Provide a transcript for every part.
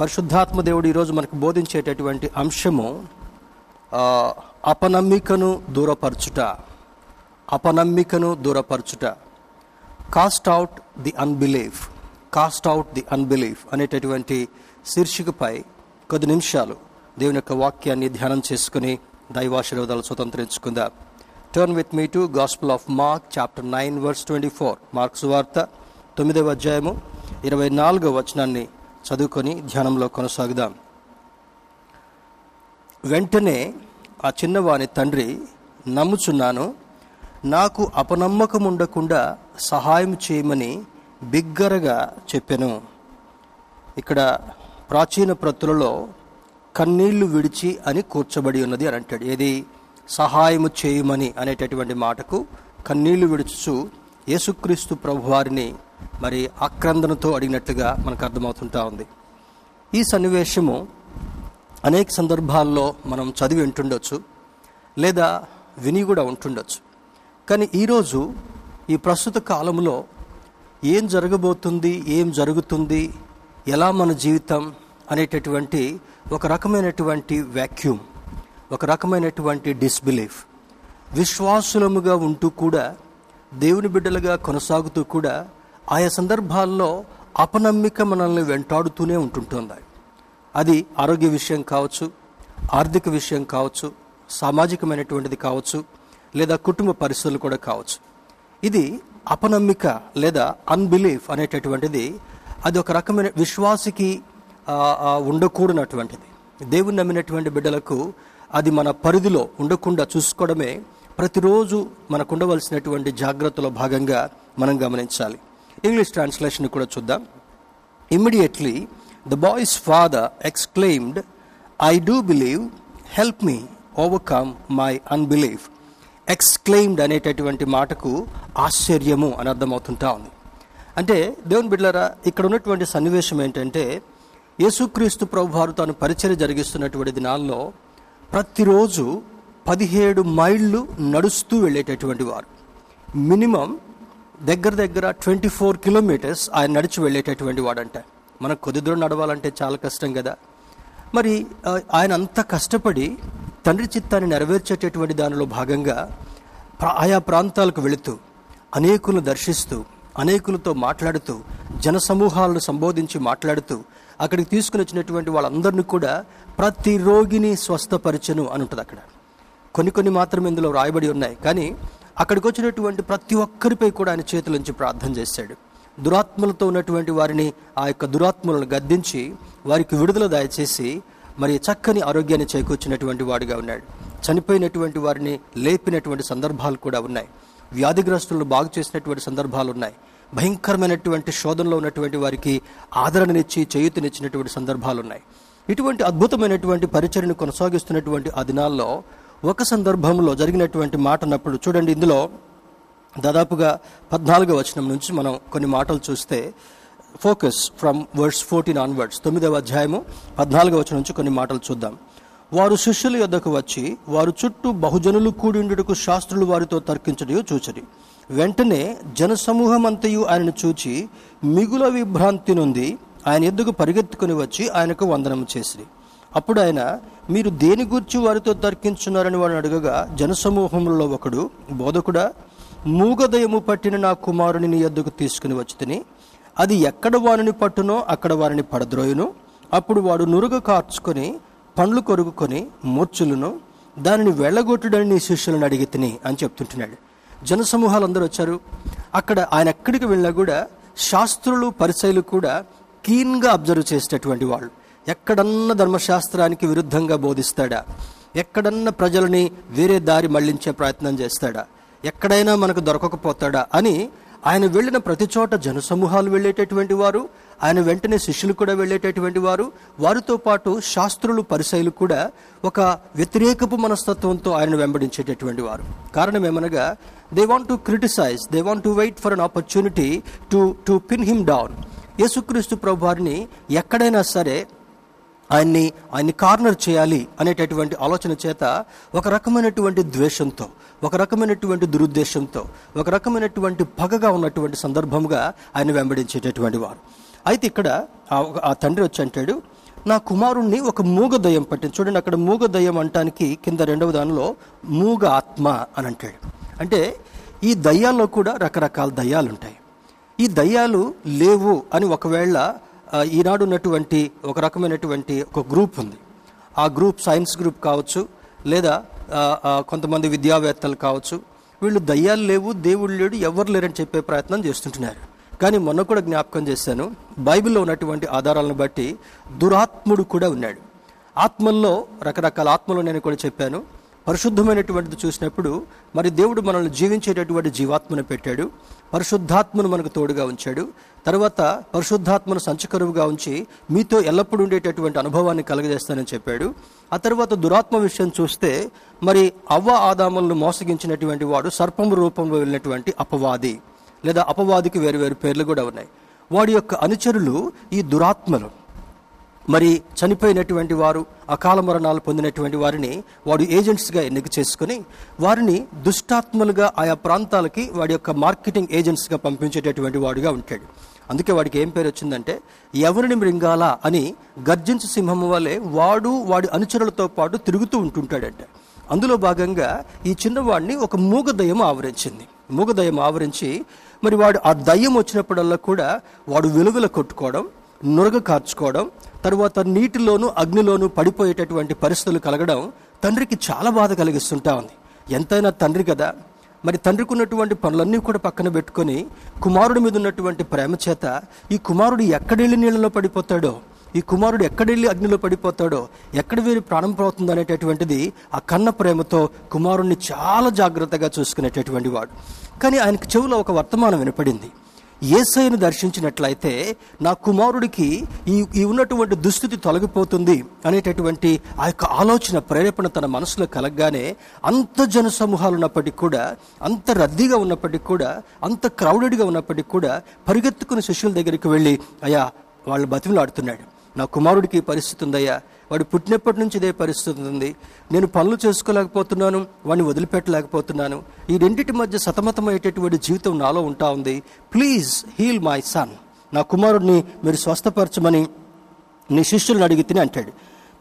పరిశుద్ధాత్మ దేవుడు ఈరోజు మనకు బోధించేటటువంటి అంశము అపనమ్మికను దూరపరచుట. అపనమ్మికను దూరపరచుట. Cast out the unbelief cast out the unbelief అనేటటువంటి శీర్షికపై కొద్ది నిమిషాలు దేవుని యొక్క వాక్యాన్ని ధ్యానం చేసుకుని దైవాశీర్వాదాలు స్వతంత్రించుకుందాం. Turn with me to gospel of Mark chapter nine verse twenty four Mark's వార్త తొమ్మిదవ అధ్యాయము ఇరవై నాలుగవ వచనాన్ని చదువుకొని ధ్యానంలో కొనసాగుదాం. వెంటనే ఆ చిన్నవాని తండ్రి నమ్ముచున్నాను నాకు అపనమ్మకం ఉండకుండా సహాయం చేయమని బిగ్గరగా చెప్పాను. ఇక్కడ ప్రాచీన ప్రతులలో కన్నీళ్ళు విడిచి అని కూర్చబడి ఉన్నది అని అంటాడు. ఏది? సహాయము చేయమని అనేటటువంటి మాటకు కన్నీళ్ళు విడుచు యేసుక్రీస్తు ప్రభువారిని మరి ఆక్రందనతో అడిగినట్లుగా మనకు అర్థమవుతుంటా ఉంది. ఈ సన్నివేశము అనేక సందర్భాల్లో మనం చదివి ఉంటుండొచ్చు లేదా విని కూడా ఉంటుండొచ్చు. కానీ ఈరోజు ఈ ప్రస్తుత కాలంలో ఏం జరగబోతుంది ఏం జరుగుతుంది ఎలా మన జీవితం అనేటటువంటి ఒక రకమైనటువంటి వ్యాక్యూమ్ ఒక రకమైనటువంటి డిస్బిలీఫ్ విశ్వాసులముగా ఉంటూ కూడా దేవుని బిడ్డలుగా కొనసాగుతూ కూడా ఆయా సందర్భాల్లో అపనమ్మిక మనల్ని వెంటాడుతూనే ఉంటుంటుంది. అది ఆరోగ్య విషయం కావచ్చు ఆర్థిక విషయం కావచ్చు సామాజికమైనటువంటిది కావచ్చు లేదా కుటుంబ పరిస్థితులు కూడా కావచ్చు. ఇది అపనమ్మిక లేదా అన్బిలీఫ్ అనేటటువంటిది అది ఒక రకమైన విశ్వాసికి ఉండకూడనటువంటిది. దేవుని నమ్మినటువంటి బిడ్డలకు అది మన పరిధిలో ఉండకుండా చూసుకోవడమే ప్రతిరోజు మనకు ఉండవలసినటువంటి జాగ్రత్తలో భాగంగా మనం గమనించాలి. ఇంగ్లీష్ ట్రాన్స్లేషన్ కూడా చూద్దాం. Immediately the boy's father exclaimed I do believe help me overcome my unbelief exclaimed అనేటటువంటి మాటకు ఆశ్చర్యము అని అర్థమవుతుంటా ఉంది. అంటే దేవుని బిడ్లరా ఇక్కడ ఉన్నటువంటి సన్నివేశం ఏంటంటే యేసుక్రీస్తు ప్రభు వారు తాను పరిచయం జరిగిస్తున్నటువంటి దినాల్లో ప్రతిరోజు పదిహేడు మైళ్ళు నడుస్తూ వెళ్ళేటటువంటి వారు. మినిమం దగ్గర దగ్గర ట్వంటీ ఫోర్ కిలోమీటర్స్ ఆయన నడిచి వెళ్ళేటటువంటి వాడంట. మనకు కొద్ది దూరం నడవాలంటే చాలా కష్టం కదా. మరి ఆయన అంత కష్టపడి తండ్రి చిత్తాన్ని నెరవేర్చేటటువంటి దానిలో భాగంగా ఆయా ప్రాంతాలకు వెళుతూ అనేకులను దర్శిస్తూ అనేకులతో మాట్లాడుతూ జన సమూహాలను సంబోధించి మాట్లాడుతూ అక్కడికి తీసుకుని వచ్చినటువంటి వాళ్ళందరినీ కూడా ప్రతి రోగిని స్వస్థపరచను అని ఉంటుంది అక్కడ. కొన్ని కొన్ని మాత్రం ఇందులో రాయబడి ఉన్నాయి. కానీ అక్కడికి వచ్చినటువంటి ప్రతి ఒక్కరిపై కూడా ఆయన చేతులుంచి ప్రార్థన చేశాడు. దురాత్మలతో ఉన్నటువంటి వారిని ఆ యొక్క దురాత్మలను గద్దించి వారికి విడుదల దయచేసి మరి చక్కని ఆరోగ్యాన్ని చేకూర్చినటువంటి వాడిగా ఉన్నాడు. చనిపోయినటువంటి వారిని లేపినటువంటి సందర్భాలు కూడా ఉన్నాయి. వ్యాధిగ్రస్తులను బాగు చేసినటువంటి సందర్భాలు ఉన్నాయి. భయంకరమైనటువంటి శోధనలో ఉన్నటువంటి వారికి ఆదరణనిచ్చి చేయూతనిచ్చినటువంటి సందర్భాలు ఉన్నాయి. ఇటువంటి అద్భుతమైనటువంటి పరిచయను కొనసాగిస్తున్నటువంటి ఆ దినాల్లో ఒక సందర్భంలో జరిగినటువంటి మాట అన్నప్పుడు చూడండి ఇందులో దాదాపుగా పద్నాలుగో వచనం నుంచి మనం కొన్ని మాటలు చూస్తే focus from words fourteen onwards తొమ్మిదవ అధ్యాయము పద్నాలుగో వచనం నుంచి కొన్ని మాటలు చూద్దాం. వారు శిష్యుల యొద్దకు వచ్చి వారు చుట్టూ బహుజనులు కూడిండుటకు శాస్త్రులు వారితో తర్కించడయో చూచరి. వెంటనే జనసమూహమంతయు ఆయనను చూచి మిగుల విభ్రాంతి నుండి ఆయన ఎద్దుకు పరిగెత్తుకుని వచ్చి ఆయనకు వందనం చేసిరి. అప్పుడు ఆయన మీరు దేని గురించి వారితో తర్కించున్నారని వారిని అడగగా జనసమూహంలో ఒకడు బోధకుడా మూగదయము పట్టిన నా కుమారుని నీ ఎద్దుకు తీసుకుని వచ్చి తిని అది ఎక్కడ వారిని పట్టునో అక్కడ వారిని పడద్రోయును. అప్పుడు వాడు నురుగ కార్చుకొని పండ్లు కొరుకుకొని మూర్చులను దానిని వెళ్ళగొట్టుడని నీ శిష్యులను అడిగి తిని అని చెప్తుంటున్నాడు. జనసమూహాలు అందరూ వచ్చారు. అక్కడ ఆయన ఎక్కడికి వెళ్ళినా కూడా శాస్త్రులు పరిచయలు కూడా కీన్గా అబ్జర్వ్ చేసేటటువంటి వాళ్ళు. ఎక్కడన్నా ధర్మశాస్త్రానికి విరుద్ధంగా బోధిస్తాడా? ఎక్కడన్నా ప్రజలని వేరే దారి మళ్ళించే ప్రయత్నం చేస్తాడా? ఎక్కడైనా మనకు దొరకకపోతాడా అని ఆయన వెళ్ళిన ప్రతి చోట జనసమూహాలు వెళ్ళేటటువంటి వారు ఆయన వెంటనే శిష్యులు కూడా వెళ్ళేటటువంటి వారు వారితో పాటు శాస్త్రులు పరిశైలు కూడా ఒక వ్యతిరేకపు మనస్తత్వంతో ఆయన వెంబడించేటటువంటి వారు. కారణం ఏమనగా they want to criticise they want to wait for an opportunity to to pin him down యేసుక్రీస్తు ప్రభు వారిని ఎక్కడైనా సరే ఆయన్ని ఆయన్ని కార్నర్ చేయాలి అనేటటువంటి ఆలోచన చేత ఒక రకమైనటువంటి ద్వేషంతో ఒక రకమైనటువంటి దురుద్దేశంతో ఒక రకమైనటువంటి పగగా ఉన్నటువంటి సందర్భంగా ఆయన వెంబడించేటటువంటి వారు. అయితే ఇక్కడ ఆ- తండ్రి వచ్చి అంటాడు నా కుమారుణ్ణి ఒక మూగ దయ్యం పట్టింది. చూడండి అక్కడ మూగ దయ్యం అంటానికి కింద రెండవ దానిలో మూగ ఆత్మ అని అంటాడు. అంటే ఈ దయ్యాల్లో కూడా రకరకాల దయ్యాలు ఉంటాయి ఈ దయ్యాలు లేవు అని ఒకవేళ ఈనాడు ఉన్నటువంటి ఒక రకమైనటువంటి ఒక గ్రూప్ ఉంది. ఆ గ్రూప్ సైన్స్ గ్రూప్ కావచ్చు లేదా కొంతమంది విద్యావేత్తలు కావచ్చు. వీళ్ళు దయ్యాలు లేవు దేవుడు లేడు ఎవరు లేరని చెప్పే ప్రయత్నం చేస్తుంటున్నారు. కానీ మొన్న కూడా జ్ఞాపకం చేశాను బైబిల్లో ఉన్నటువంటి ఆధారాలను బట్టి దురాత్ముడు కూడా ఉన్నాడు. ఆత్మల్లో రకరకాల ఆత్మలు నేను కూడా చెప్పాను. పరిశుద్ధమైనటువంటిది చూసినప్పుడు మరి దేవుడు మనల్ని జీవించేటటువంటి జీవాత్మను పెట్టాడు. పరిశుద్ధాత్మను మనకు తోడుగా ఉంచాడు. తర్వాత పరిశుద్ధాత్మను సంచకరువుగా ఉంచి మీతో ఎల్లప్పుడూ ఉండేటటువంటి అనుభవాన్ని కలగజేస్తానని చెప్పాడు. ఆ తర్వాత దురాత్మ విషయం చూస్తే మరి అవ్వ ఆదాములను మోసగించినటువంటి వాడు సర్పం రూపంలో వెళ్ళినటువంటి అపవాది లేదా అపవాదికి వేరు వేరు పేర్లు కూడా ఉన్నాయి. వాడి యొక్క అనుచరులు ఈ దురాత్మలు. మరి చనిపోయినటువంటి వారు అకాల మరణాలు పొందినటువంటి వారిని వాడు ఏజెంట్స్గా ఎన్నిక చేసుకుని వారిని దుష్టాత్మలుగా ఆయా ప్రాంతాలకి వాడి యొక్క మార్కెటింగ్ ఏజెంట్స్గా పంపించేటటువంటి వాడుగా ఉంటాడు. అందుకే వాడికి ఏం పేరు వచ్చిందంటే ఎవరిని మృంగాల అని గర్జించు సింహం వల్లే వాడు వాడి అనుచరులతో పాటు తిరుగుతూ ఉంటుంటాడంట. అందులో భాగంగా ఈ చిన్నవాడిని ఒక మూగ దయ్యం ఆవరించింది. మూగ దయ్యం ఆవరించి మరి వాడు ఆ దయ్యం వచ్చినప్పుడల్లా కూడా వాడు వెలుగుల కొట్టుకోవడం నురగ కార్చుకోవడం తర్వాత నీటిలోను అగ్నిలోను పడిపోయేటటువంటి పరిస్థితులు కలగడం తండ్రికి చాలా బాధ కలిగిస్తుంటా ఉంది. ఎంతైనా తండ్రి కదా. మరి తండ్రికి ఉన్నటువంటి పనులన్నీ కూడా పక్కన పెట్టుకొని కుమారుడి మీద ఉన్నటువంటి ప్రేమ చేత ఈ కుమారుడు ఎక్కడెళ్ళి నీళ్ళలో పడిపోతాడో ఈ కుమారుడు ఎక్కడెళ్ళి అగ్నిలో పడిపోతాడో ఎక్కడ వీరి ప్రాణం పోతుంది అనేటటువంటిది ఆ కన్న ప్రేమతో కుమారుణ్ణి చాలా జాగ్రత్తగా చూసుకునేటటువంటి వాడు. కానీ ఆయనకు చెవులో ఒక వర్తమానం వినపడింది. ఏసైను దర్శించినట్లయితే నా కుమారుడికి ఈ ఈ ఉన్నటువంటి దుస్థితి తొలగిపోతుంది అనేటటువంటి ఆ యొక్క ఆలోచన ప్రేరేపణ తన మనసులో కలగగానే అంత జన సమూహాలు ఉన్నప్పటికీ కూడా అంత రద్దీగా ఉన్నప్పటికీ కూడా అంత క్రౌడెడ్గా ఉన్నప్పటికీ కూడా పరిగెత్తుకుని శిష్యుల దగ్గరికి వెళ్ళి అయ్యా వాళ్ళు బతిమలాడుతున్నాడు. నా కుమారుడికి పరిస్థితి ఉందయ్యా. వాడు పుట్టినప్పటి నుంచి ఇదే పరిస్థితి ఉంది. నేను పనులు చేసుకోలేకపోతున్నాను వాడిని వదిలిపెట్టలేకపోతున్నాను. ఈ రెండింటి మధ్య సతమతమయ్యేటటువంటి జీవితం నాలో ఉంటా ఉంది. ప్లీజ్ హీల్ మై సన్ నా కుమారుడిని మీరు స్వస్థపరచమని నీ శిష్యులను అడిగి తిని అంటాడు.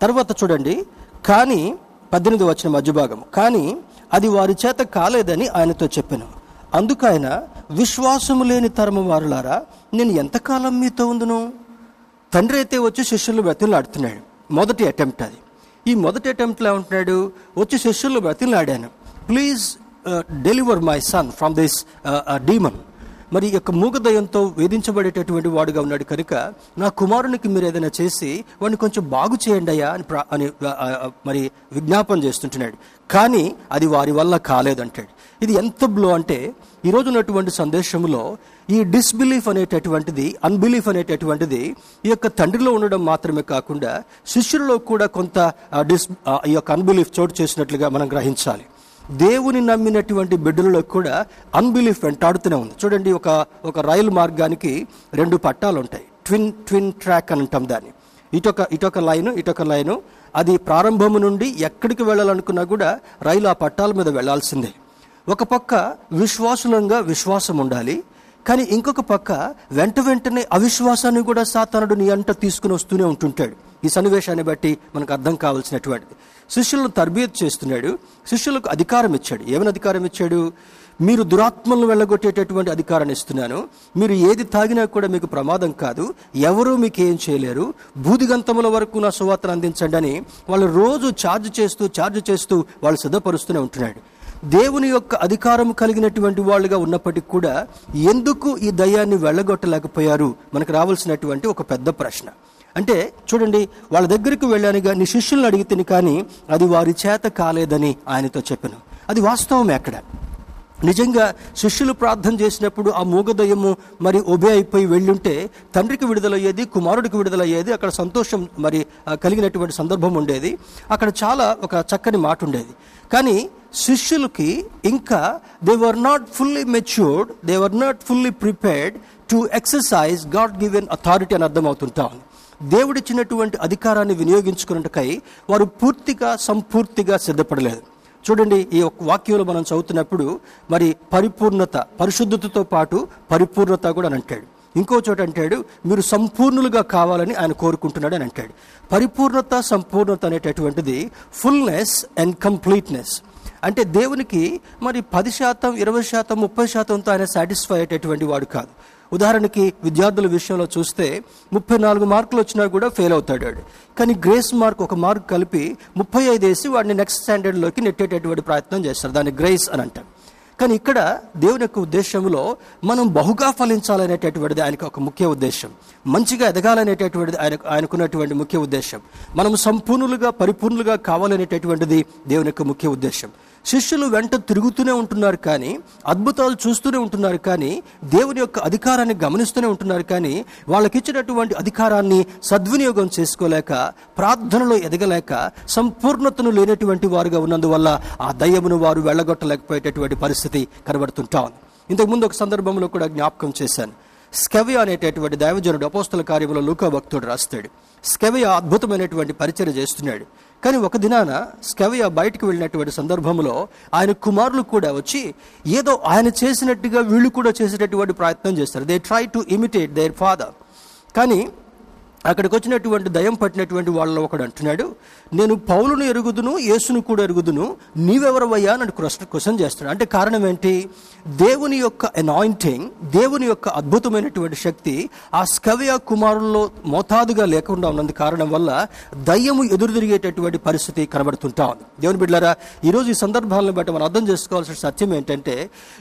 తర్వాత చూడండి. కానీ పద్దెనిమిది వచ్చిన మధ్యభాగం. కానీ అది వారి చేత కాలేదని ఆయనతో చెప్పాను. అందుకు ఆయన విశ్వాసము లేని తరము వారులారా నేను ఎంతకాలం మీతో ఉందును? తండ్రి అయితే వచ్చి శిష్యులు బ్రతిలాడుతున్నాడు మొదటి అటెంప్ట్ అది. ఈ మొదటి అటెంప్ట్లో ఏమంటున్నాడు? వచ్చి శిష్యులు బ్రతిలాడాను. Please deliver my son from this demon మరి యొక్క మూగదయంతో వేధించబడేటటువంటి వాడుగా ఉన్నాడు కనుక నా కుమారునికి మీరు ఏదైనా చేసి వాడిని కొంచెం బాగు చేయండి అయ్యా అని ప్రా- అని uh, uh, uh, మరి విజ్ఞాపన చేస్తుంటున్నాడు. కానీ అది వారి వల్ల కాలేదంటాడు. ఇది ఎంత బ్లో అంటే ఈరోజు ఉన్నటువంటి సందేశంలో ఈ డిస్బిలీఫ్ అనేటటువంటిది అన్బిలీఫ్ అనేటటువంటిది ఈ యొక్క తండ్రిలో ఉండడం మాత్రమే కాకుండా శిష్యులలో కూడా కొంత డిస్ ఈ యొక్క అన్బిలీఫ్ చోటు చేసినట్లుగా మనం గ్రహించాలి. దేవుని నమ్మినటువంటి బిడ్డలలో కూడా అన్బిలీఫ్ వెంటాడుతూనే ఉంది. చూడండి ఒక ఒక రైలు మార్గానికి రెండు పట్టాలు ఉంటాయి ట్విన్ ట్విన్ ట్రాక్ అని అంటాం దాన్ని. ఇటొక ఇటొక లైను ఇటొక లైను అది ప్రారంభము నుండి ఎక్కడికి వెళ్ళాలనుకున్నా కూడా రైలు ఆ పట్టాల మీద వెళ్ళాల్సిందే ఒక పక్క విశ్వాసులంగా విశ్వాసం ఉండాలి కానీ ఇంకొక పక్క వెంట వెంటనే అవిశ్వాసాన్ని కూడా సాతానుడు నీ అంట తీసుకుని వస్తూనే ఉంటుంటాడు. ఈ సన్నివేశాన్ని బట్టి మనకు అర్థం కావాల్సినటువంటిది. శిష్యులను తర్బియత్ చేస్తున్నాడు శిష్యులకు అధికారం ఇచ్చాడు. ఏమైనా అధికారం ఇచ్చాడు? మీరు దురాత్మలను వెళ్ళగొట్టేటటువంటి అధికారాన్ని ఇస్తున్నాను. మీరు ఏది తాగినా కూడా మీకు ప్రమాదం కాదు. ఎవరూ మీకు ఏం చేయలేరు. బూదిగంతముల వరకు నా సువార్తను అందించండి అని వాళ్ళు రోజు ఛార్జ్ చేస్తూ ఛార్జ్ చేస్తూ వాళ్ళు సిద్ధపరుస్తూనే ఉంటున్నాడు. దేవుని యొక్క అధికారం కలిగినటువంటి వాళ్ళుగా ఉన్నప్పటికీ కూడా ఎందుకు ఈ దయ్యాన్ని వెళ్ళగొట్టలేకపోయారు? మనకు రావాల్సినటువంటి ఒక పెద్ద ప్రశ్న. అంటే చూడండి వాళ్ళ దగ్గరికి వెళ్ళానుగా నీ శిష్యులను అడిగితే కానీ అది వారి చేత కాలేదని ఆయనతో చెప్పాను. అది వాస్తవం ఎక్కడ? నిజంగా శిష్యులు ప్రార్థన చేసినప్పుడు ఆ మూగదయ్యము మరి ఒబే అయిపోయి వెళ్ళుంటే తండ్రికి విడుదలయ్యేది కుమారుడికి విడుదలయ్యేది అక్కడ సంతోషం మరి కలిగినటువంటి సందర్భం ఉండేది. అక్కడ చాలా ఒక చక్కని మాట ఉండేది. కానీ శిష్యులకి ఇంకా they were not fully matured they were not fully prepared to exercise God given authority అని అర్థమవుతుంటా ఉంది. దేవుడిచ్చినటువంటి అధికారాన్ని వినియోగించుకున్నట్టుకై వారు పూర్తిగా సంపూర్తిగా సిద్ధపడలేదు. చూడండి ఈ ఒక్క వాక్యంలో మనం చదువుతున్నప్పుడు మరి పరిపూర్ణత పరిశుద్ధతతో పాటు పరిపూర్ణత కూడా అని అంటాడు. ఇంకో చోట అంటాడు మీరు సంపూర్ణులుగా కావాలని ఆయన కోరుకుంటున్నాడు అని అంటాడు. పరిపూర్ణత సంపూర్ణత అనేటటువంటిది ఫుల్నెస్ అండ్ కంప్లీట్నెస్. అంటే దేవునికి మరి పది శాతం ఇరవై శాతం ముప్పై శాతంతో ఆయన సాటిస్ఫై అయ్యేటటువంటి వాడు కాదు. ఉదాహరణకి విద్యార్థుల విషయంలో చూస్తే ముప్పై నాలుగు మార్కులు వచ్చినా కూడా ఫెయిల్ అవుతాడు కానీ గ్రేస్ మార్క్ ఒక మార్క్ కలిపి ముప్పై ఐదు వేసి వాడిని నెక్స్ట్ స్టాండర్డ్లోకి నెట్టేటటువంటి ప్రయత్నం చేస్తారు. దాన్ని గ్రేస్ అని అంటాం కానీ ఇక్కడ దేవుని యొక్క ఉద్దేశంలో మనం బహుగా ఫలించాలనేటటువంటిది ఆయనకు ఒక ముఖ్య ఉద్దేశం. మంచిగా ఎదగాలనేటటువంటిది ఆయన ఆయనకున్నటువంటి ముఖ్య ఉద్దేశం. మనం సంపూర్ణులుగా పరిపూర్ణులుగా కావాలనేటటువంటిది దేవుని యొక్క ముఖ్య ఉద్దేశం. శిష్యులు వెంట తిరుగుతూనే ఉంటున్నారు కానీ అద్భుతాలు చూస్తూనే ఉంటున్నారు కానీ దేవుని యొక్క అధికారాన్ని గమనిస్తూనే ఉంటున్నారు కానీ వాళ్ళకి ఇచ్చినటువంటి అధికారాన్ని సద్వినియోగం చేసుకోలేక ప్రార్థనలో ఎదగలేక సంపూర్ణతను లేనటువంటి వారుగా ఉన్నందువల్ల ఆ దయ్యమును వారు వెళ్ళగొట్టలేకపోయేటటువంటి పరిస్థితి కనబడుతుంటాం ఇంతకుముందు ఒక సందర్భంలో కూడా జ్ఞాపకం చేశాను. స్కెవియా అనేటటువంటి దైవజనుడు అపోస్తల కార్యంలో లూకా భక్తుడు రాస్తాడు. స్కెవియా అద్భుతమైనటువంటి పరిచయం చేస్తున్నాడు. కానీ ఒక దినాన స్కెవియా బయటకు వెళ్ళినటువంటి సందర్భంలో ఆయన కుమారులు కూడా వచ్చి ఏదో ఆయన చేసినట్టుగా వీళ్ళు కూడా చేసేటటువంటి ప్రయత్నం చేస్తారు. They try to imitate their father కానీ అక్కడికి వచ్చినటువంటి దయం పట్టినటువంటి వాళ్ళలో ఒకడు అంటున్నాడు నేను పౌలును ఎరుగుదును యేసును కూడా ఎరుగుదును నీవెవరవయ్యా అని క్వశ్చన్ క్వశ్చన్ చేస్తున్నాడు అంటే కారణం ఏంటి? దేవుని యొక్క అనాయింటింగ్ దేవుని యొక్క అద్భుతమైనటువంటి శక్తి ఆ స్కవియా కుమారుల్లో మోతాదుగా లేకుండా ఉన్నందు కారణం వల్ల దయ్యము ఎదురు తిరిగేటటువంటి పరిస్థితి కనబడుతుంటా. ఉంది దేవుని బిడ్డారా ఈరోజు ఈ సందర్భాలను బట్టి మనం అర్థం చేసుకోవాల్సిన సత్యం ఏంటంటే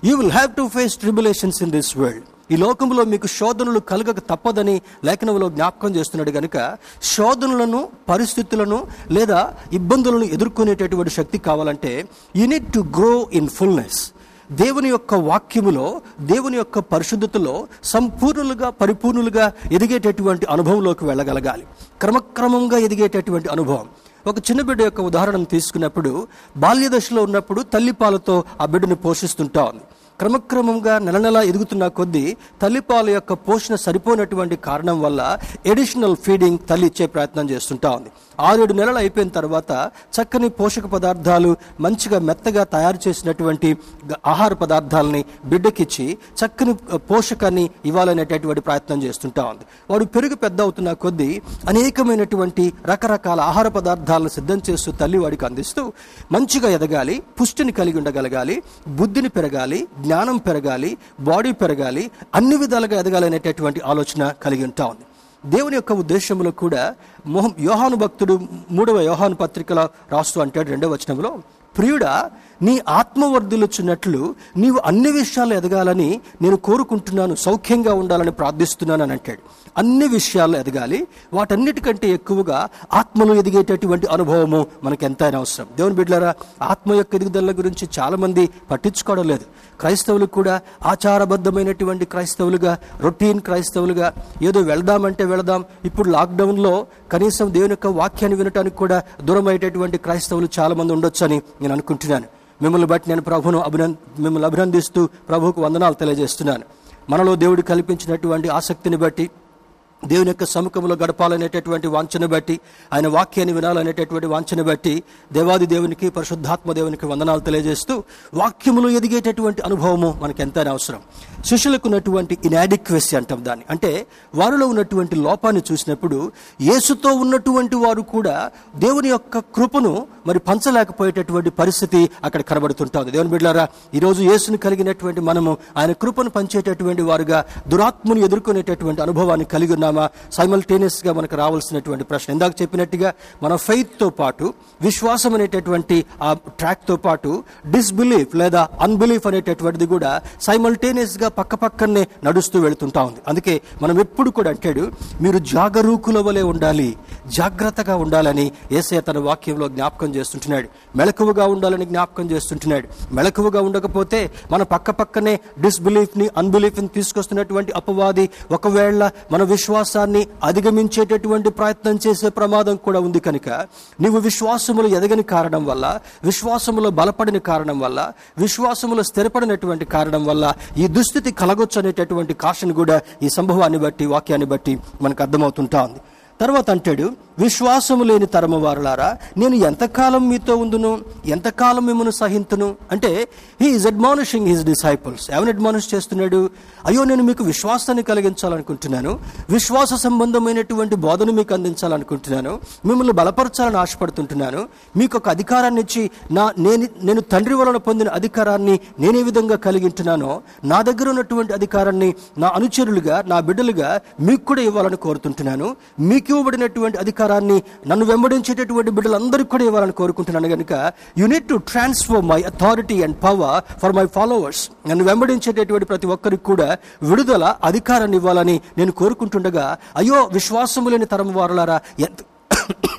you will have to face tribulations in this world ఈ లోకంలో మీకు శోధనలు కలగక తప్పదని లేఖనంలో జ్ఞాపకం చేస్తున్నాడు కనుక శోధనలను పరిస్థితులను లేదా ఇబ్బందులను ఎదుర్కొనేటటువంటి శక్తి కావాలంటే you need to grow in fullness దేవుని యొక్క వాక్యములో దేవుని యొక్క పరిశుద్ధతలో సంపూర్ణులుగా పరిపూర్ణులుగా ఎదిగేటటువంటి అనుభవంలోకి వెళ్ళగలగాలి. క్రమక్రమంగా ఎదిగేటటువంటి అనుభవం. ఒక చిన్న బిడ్డ యొక్క ఉదాహరణ తీసుకున్నప్పుడు బాల్య దశలో ఉన్నప్పుడు తల్లిపాలతో ఆ బిడ్డను పోషిస్తుంటా ఉంది. క్రమక్రమంగా నెల నెల ఎదుగుతున్న కొద్దీ తల్లిపాల యొక్క పోషణ సరిపోయినటువంటి కారణం వల్ల ఎడిషనల్ ఫీడింగ్ తల్లి ఇచ్చే ప్రయత్నం చేస్తుంటా ఉంది. ఆరేడు నెలలు అయిపోయిన తర్వాత చక్కని పోషక పదార్థాలు మంచిగా మెత్తగా తయారు చేసినటువంటి ఆహార పదార్థాలని బిడ్డకిచ్చి చక్కని పోషకాన్ని ఇవ్వాలనేటటువంటి ప్రయత్నం చేస్తుంటా ఉంది. వాడు పెరుగు పెద్ద అవుతున్న కొద్దీ అనేకమైనటువంటి రకరకాల ఆహార పదార్థాలను సిద్ధం చేస్తూ తల్లి వాడికి అందిస్తూ మంచిగా ఎదగాలి పుష్టిని కలిగి ఉండగలగాలి బుద్ధిని పెరగాలి జ్ఞానం పెరగాలి బాడీ పెరగాలి అన్ని విధాలుగా ఎదగాలనేటటువంటి ఆలోచన కలిగి ఉంటా ఉంది. దేవుని యొక్క ఉద్దేశంలో కూడా మొహం యోహాను భక్తుడు మూడవ యోహాను పత్రికల రాస్తూ అంటాడు రెండవ వచనంలో ప్రియుడా నీ ఆత్మ నీవు అన్ని విషయాలు ఎదగాలని నేను కోరుకుంటున్నాను సౌఖ్యంగా ఉండాలని ప్రార్థిస్తున్నాను అని అంటాడు. అన్ని విషయాల్లో ఎదగాలి. వాటన్నిటికంటే ఎక్కువగా ఆత్మలో ఎదిగేటటువంటి అనుభవము మనకు ఎంతైనా అవసరం. దేవుని బిడ్డలారా ఆత్మ యొక్క ఎదుగుదల గురించి చాలామంది పట్టించుకోవడం లేదు. క్రైస్తవులు కూడా ఆచారబద్ధమైనటువంటి క్రైస్తవులుగా రొటీన్ క్రైస్తవులుగా ఏదో వెళదామంటే వెళదాం. ఇప్పుడు లాక్డౌన్లో కనీసం దేవుని యొక్క వాక్యాన్ని వినటానికి కూడా దూరమయ్యేటటువంటి క్రైస్తవులు చాలామంది ఉండొచ్చని నేను అనుకుంటున్నాను. మిమ్మల్ని బట్టి నేను ప్రభును అభినంద మిమ్మల్ని అభినందిస్తూ ప్రభువుకు వందనాలు తెలియజేస్తున్నాను. మనలో దేవుడు కల్పించినటువంటి ఆసక్తిని బట్టి దేవుని యొక్క సముఖంలో గడపాలనేటటువంటి వాంఛను బట్టి ఆయన వాక్యాన్ని వినాలనేటటువంటి వాంఛను బట్టి దేవాది దేవునికి పరిశుద్ధాత్మ దేవునికి వందనాలు తెలియజేస్తూ వాక్యములు ఎదిగేటటువంటి అనుభవము మనకు ఎంతైనా అవసరం. శిష్యులకు ఉన్నటువంటి ఇనాడిక్వెసీ అంటాం దాన్ని. అంటే వారిలో ఉన్నటువంటి లోపాన్ని చూసినప్పుడు యేసుతో ఉన్నటువంటి వారు కూడా దేవుని యొక్క కృపను మరి పంచలేకపోయేటటువంటి పరిస్థితి అక్కడ కనబడుతుంటుంది. దేవుని బిడ్డారా ఈరోజు యేసును కలిగినటువంటి మనము ఆయన కృపను పంచేటటువంటి వారుగా దురాత్మను ఎదుర్కొనేటటువంటి అనుభవాన్ని కలిగి ఉన్నాం. చేస్తున్నామా? గా మనకు రావాల్సినటువంటి ప్రశ్న. ఇందాక చెప్పినట్టుగా మన ఫెయిత్తో పాటు విశ్వాసం అనేటటువంటి ఆ ట్రాక్తో పాటు డిస్బిలీఫ్ లేదా అన్బిలీఫ్ అనేటటువంటిది కూడా సైమల్టేనియస్గా పక్క పక్కనే నడుస్తూ వెళుతుంటా ఉంది. అందుకే మనం ఎప్పుడు కూడా అంటాడు మీరు జాగరూకుల వలె ఉండాలి జాగ్రత్తగా ఉండాలని ఏసే తన వాక్యంలో జ్ఞాపకం చేస్తుంటున్నాడు. మెలకువగా ఉండాలని జ్ఞాపకం చేస్తుంటున్నాడు. మెలకువగా ఉండకపోతే మన పక్క పక్కనే డిస్బిలీఫ్ని అన్బిలీఫ్ని తీసుకొస్తున్నటువంటి అపవాది ఒకవేళ మన విశ్వాసాన్ని అధిగమించేటటువంటి ప్రయత్నం చేసే ప్రమాదం కూడా ఉంది కనుక నీవు విశ్వాసములు ఎదగని కారణం వల్ల విశ్వాసములో బలపడిన కారణం వల్ల విశ్వాసములో స్థిరపడినటువంటి కారణం వల్ల ఈ దుస్థితి కలగొచ్చు అనేటటువంటి కాషన్ కూడా ఈ సంభవాన్ని బట్టి వాక్యాన్ని బట్టి మనకు అర్థమవుతుంటా ఉంది. తర్వాత అంటాడు విశ్వాసము లేని తరము వారులారా నేను ఎంతకాలం మీతో ఉందును? ఎంతకాలం మిమ్మల్ని సహింతును? అంటే he is admonishing his disciples ఎవరిని అడ్మానిష్ చేస్తున్నాడు? అయ్యో నేను మీకు విశ్వాసాన్ని కలిగించాలనుకుంటున్నాను. విశ్వాస సంబంధమైనటువంటి బోధన మీకు అందించాలనుకుంటున్నాను. మిమ్మల్ని బలపరచాలని ఆశపడుతుంటున్నాను. మీకు ఒక అధికారాన్ని ఇచ్చి నా నేను నేను తండ్రి వలన పొందిన అధికారాన్ని నేను ఏ విధంగా కలిగింటున్నానో నా దగ్గర ఉన్నటువంటి అధికారాన్ని నా అనుచరులుగా నా బిడ్డలుగా మీకు కూడా ఇవ్వాలని కోరుతుంటున్నాను. మీకు ఇవ్వబడినటువంటి అధికారాన్ని నన్ను వెంబడించేటటువంటి బిడ్డలందరికీ కూడా ఇవ్వాలని కోరుకుంటున్నాను కనుక you need to transfer my authority and power for my followers నన్ను వెంబడించేటటువంటి ప్రతి ఒక్కరికి కూడా విడుదల అధికారాన్ని ఇవ్వాలని నేను కోరుకుంటుండగా అయ్యో విశ్వాసము లేని తరం వారులారా ఎంత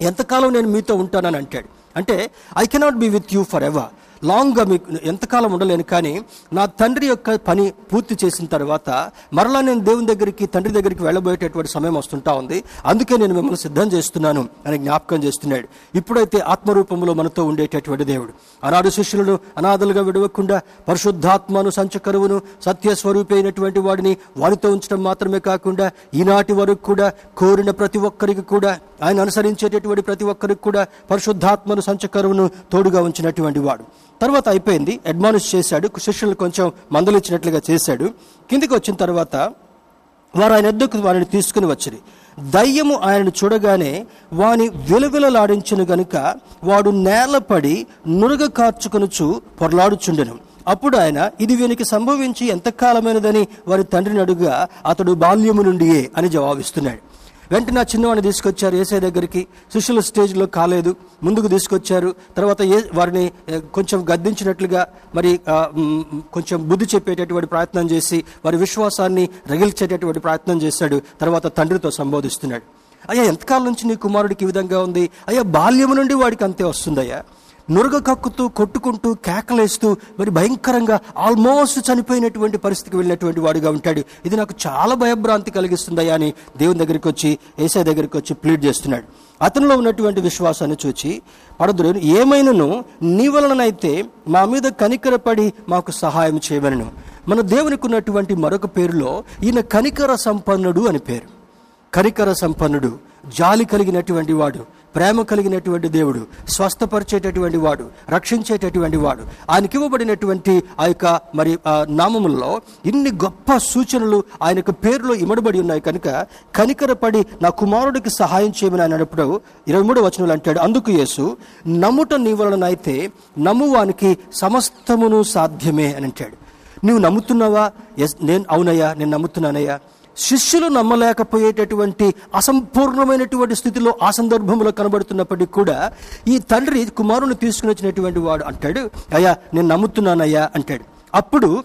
ఎంతకాలం నేను మీతో ఉంటానని అంటాడు. అంటే I cannot be with you forever లాంగ్గా మీకు ఎంతకాలం ఉండలేను కానీ నా తండ్రి యొక్క పని పూర్తి చేసిన తర్వాత మరలా నేను దేవుని దగ్గరికి తండ్రి దగ్గరికి వెళ్ళబోయేటటువంటి సమయం వస్తుంటా ఉంది. అందుకే నేను మిమ్మల్ని సిద్ధం చేస్తున్నాను అని జ్ఞాపకం చేస్తున్నాడు. ఇప్పుడైతే ఆత్మరూపంలో మనతో ఉండేటటువంటి దేవుడు. అనాడు శిష్యులను అనాథలుగా విడవకుండా పరిశుద్ధాత్మను సంచకరువును సత్యస్వరూపి అయినటువంటి వాడిని వారితో ఉంచడం మాత్రమే కాకుండా ఈనాటి వరకు కూడా కోరిన ప్రతి ఒక్కరికి కూడా ఆయన అనుసరించేటటువంటి ప్రతి ఒక్కరికి కూడా పరిశుద్ధాత్మను సంచకరువును తోడుగా ఉంచినటువంటి వాడు. తర్వాత అయిపోయింది. అడ్మానిష్ చేశాడు. శిష్యులు కొంచెం మందలిచ్చినట్లుగా చేశాడు. కిందికి వచ్చిన తర్వాత వారు ఆయన ఎద్దుకు వారిని తీసుకుని వచ్చిరి. దయ్యము ఆయనను చూడగానే వాని విలవిలలాడించును గనుక వాడు నేలపడి నురగ కార్చుకొనుచు పొరలాడుచుండెను. అప్పుడు ఆయన ఇది వీనికి సంభవించి ఎంతకాలమైనదని వారి తండ్రిని అడుగుగా అతడు బాల్యము నుండియే అని జవాబిస్తున్నాడు. వెంటనే ఆ చిన్నవాడిని తీసుకొచ్చారు. ఏసై దగ్గరికి శిష్యుల స్టేజ్లో కాలేదు. ముందుకు తీసుకొచ్చారు. తర్వాత ఏ వారిని కొంచెం గద్దించినట్లుగా మరి కొంచెం బుద్ధి చెప్పేటటువంటి ప్రయత్నం చేసి వారి విశ్వాసాన్ని రగిల్చేటటువంటి ప్రయత్నం చేశాడు. తర్వాత తండ్రితో సంబోధిస్తున్నాడు. అయ్యా ఎంతకాలం నుంచి నీ కుమారుడికి ఈ విధంగా ఉంది? అయ్యా బాల్యము నుండి వాడికి అంతే వస్తుందయ్యా. నురగ కక్కుతూ కొట్టుకుంటూ కేకలేస్తూ మరి భయంకరంగా ఆల్మోస్ట్ చనిపోయినటువంటి పరిస్థితికి వెళ్ళినటువంటి వాడుగా ఉంటాడు. ఇది నాకు చాలా భయభ్రాంతి కలిగిస్తుందయ్యా అని దేవుని దగ్గరికి వచ్చి ఏసై దగ్గరికి వచ్చి ప్లీడ్ చేస్తున్నాడు. అతనిలో ఉన్నటువంటి విశ్వాసాన్ని చూచి పడదురు ఏమైనను? నీ వలననైతే మా మీద కనికరపడి మాకు సహాయం చేయమనను మన దేవునికి ఉన్నటువంటి మరొక పేరులో ఈయన కనికర సంపన్నుడు అని పేరు. కనికర సంపన్నుడు జాలి కలిగినటువంటి వాడు. ప్రేమ కలిగినటువంటి దేవుడు స్వస్థపరిచేటటువంటి వాడు రక్షించేటటువంటి వాడు. ఆయనకి ఇవ్వబడినటువంటి ఆ యొక్క మరి నామముల్లో ఇన్ని గొప్ప సూచనలు ఆయనకు పేరులో ఇమడబడి ఉన్నాయి కనుక కనికరపడి నా కుమారుడికి సహాయం చేయమని ఆయన అన్నప్పుడు ఇరవై మూడు వచనాలు అంటాడు అందుకు యేసు నమ్ముట నీ వలనైతే నమ్మువానికి సమస్తమును సాధ్యమే అని అంటాడు. నువ్వు నమ్ముతున్నావా? ఎస్ నేను అవునయ్యా నేను నమ్ముతున్నానయ్యా. శిష్యులు నమ్మలేకపోయేటటువంటి అసంపూర్ణమైనటువంటి స్థితిలో ఆ సందర్భంలో కనబడుతున్నప్పటికీ కూడా ఈ తండ్రి కుమారుని తీసుకుని వచ్చినటువంటి వాడు అంటాడు అయ్యా నేను నమ్ముతున్నానయ్యా అంటాడు. అప్పుడు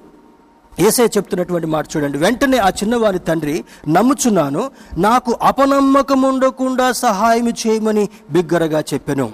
ఏసై చెప్తున్నటువంటి మాట చూడండి. వెంటనే ఆ చిన్నవారి తండ్రి నమ్ముచున్నాను నాకు అపనమ్మకం ఉండకుండా సహాయం చేయమని బిగ్గరగా చెప్పాను.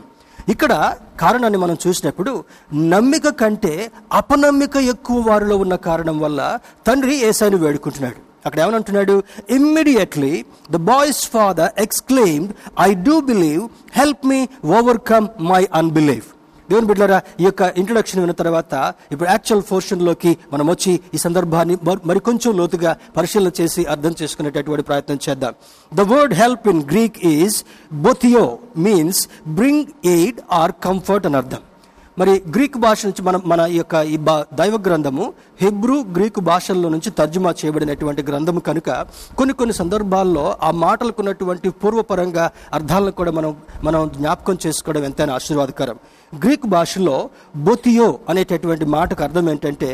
ఇక్కడ కారణాన్ని మనం చూసినప్పుడు నమ్మిక కంటే అపనమ్మిక ఎక్కువ వారిలో ఉన్న కారణం వల్ల తండ్రి ఏసైని వేడుకుంటున్నాడు. అక్కడ ఏమనంటున్నాడు? Immediately the boy's father exclaimed I do believe help me overcome my unbelief దేవుని బిడ్డలారా ఈ యొక్క ఇంట్రొడక్షన్ విన్న తర్వాత ఇప్పుడు యాక్చువల్ పోర్షన్లోకి మనం వచ్చి ఈ సందర్భాన్ని మరి- మరికొంచెం లోతుగా పరిశీలన చేసి అర్థం చేసుకునేటటువంటి ప్రయత్నం చేద్దాం. The word help in Greek is బొథియో means bring aid or comfort అని అర్థం. మరి గ్రీక్ భాష నుంచి మనం మన ఈ యొక్క ఈ బా దైవ గ్రంథము హెబ్రూ గ్రీకు భాషల్లో నుంచి తర్జుమా చేయబడినటువంటి గ్రంథము కనుక కొన్ని కొన్ని సందర్భాల్లో ఆ మాటలకు ఉన్నటువంటి పూర్వపరంగా అర్థాలను కూడా మనం మనం జ్ఞాపకం చేసుకోవడం ఎంతైనా ఆశీర్వాదకరం. గ్రీక్ భాషలో బొతియో అనేటటువంటి మాటకు అర్థం ఏంటంటే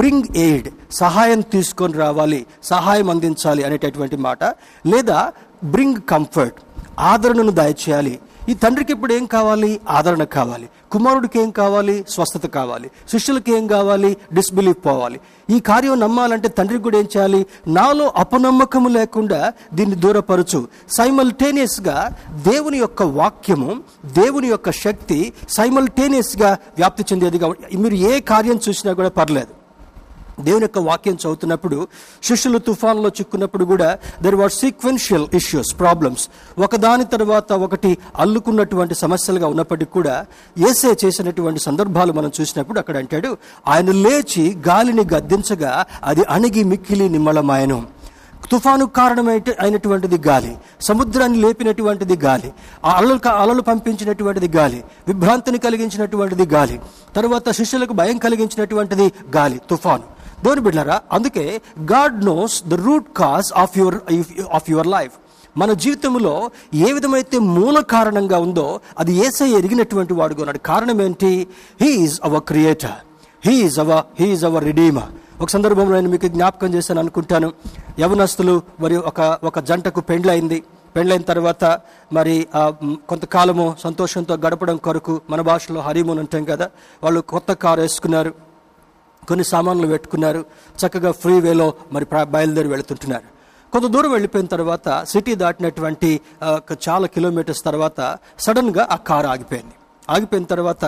బ్రింగ్ ఎయిడ్ సహాయం తీసుకొని రావాలి సహాయం అందించాలి అనేటటువంటి మాట లేదా బ్రింగ్ కంఫర్ట్ ఆదరణను దయచేయాలి. ఈ తండ్రికి ఇప్పుడు ఏం కావాలి? ఆదరణ కావాలి. కుమారుడికి ఏం కావాలి? స్వస్థత కావాలి. శిష్యులకి ఏం కావాలి? డిస్బిలీఫ్ పోవాలి. ఈ కార్యం నమ్మాలంటే తండ్రికి కూడా ఏం చేయాలి? నాలో అపనమ్మకము లేకుండా దీన్ని దూరపరచు. సైమల్టేనియస్గా దేవుని యొక్క వాక్యము దేవుని యొక్క శక్తి సైమల్టేనియస్గా వ్యాప్తి చెందేది కాబట్టి మీరు ఏ కార్యం చూసినా కూడా పర్లేదు. దేవుని యొక్క వాక్యం చదువుతున్నప్పుడు శిష్యులు తుఫాన్లో చిక్కున్నప్పుడు కూడా there were sequential issues problems ఒకదాని తర్వాత ఒకటి అల్లుకున్నటువంటి సమస్యలుగా ఉన్నప్పటికీ కూడా ఏసే చేసినటువంటి సందర్భాలు మనం చూసినప్పుడు అక్కడ అంటాడు ఆయన లేచి గాలిని గద్దించగా అది అణిగి మిక్కిలి నిమ్మలమాయను. తుఫాను కారణమై అయినటువంటిది గాలి సముద్రాన్ని లేపినటువంటిది గాలి ఆ అలలు అలలు పంపించినటువంటిది గాలి విభ్రాంతిని కలిగించినటువంటిది గాలి తర్వాత శిష్యులకు భయం కలిగించినటువంటిది గాలి తుఫాను. దేవుని బిడ్డారా అందుకే God knows the root cause of your of your life మన జీవితంలో ఏ విధమైతే మూల కారణంగా ఉందో అది ఏసై ఎరిగినటువంటి వాడుగా ఉన్నాడు. కారణం ఏంటి? He is our creator he is our he is our redeemer ఒక సందర్భంలో నేను మీకు జ్ఞాపకం చేశాను అనుకుంటాను. యవనస్తులు మరి ఒక ఒక జంటకు పెండ్లైంది పెండ్లైన తర్వాత మరి కొంతకాలము సంతోషంతో గడపడం కొరకు మన భాషలో హరీమూన్ అంటాం కదా వాళ్ళు కొత్త కారు వేసుకున్నారు. కొన్ని సామాన్లు పెట్టుకున్నారు. చక్కగా ఫ్రీ వేలో మరి బయలుదేరి వెళుతుంటున్నారు. కొంత దూరం వెళ్ళిపోయిన తర్వాత సిటీ దాటినటువంటి చాలా కిలోమీటర్స్ తర్వాత సడన్గా ఆ కారు ఆగిపోయింది. ఆగిపోయిన తర్వాత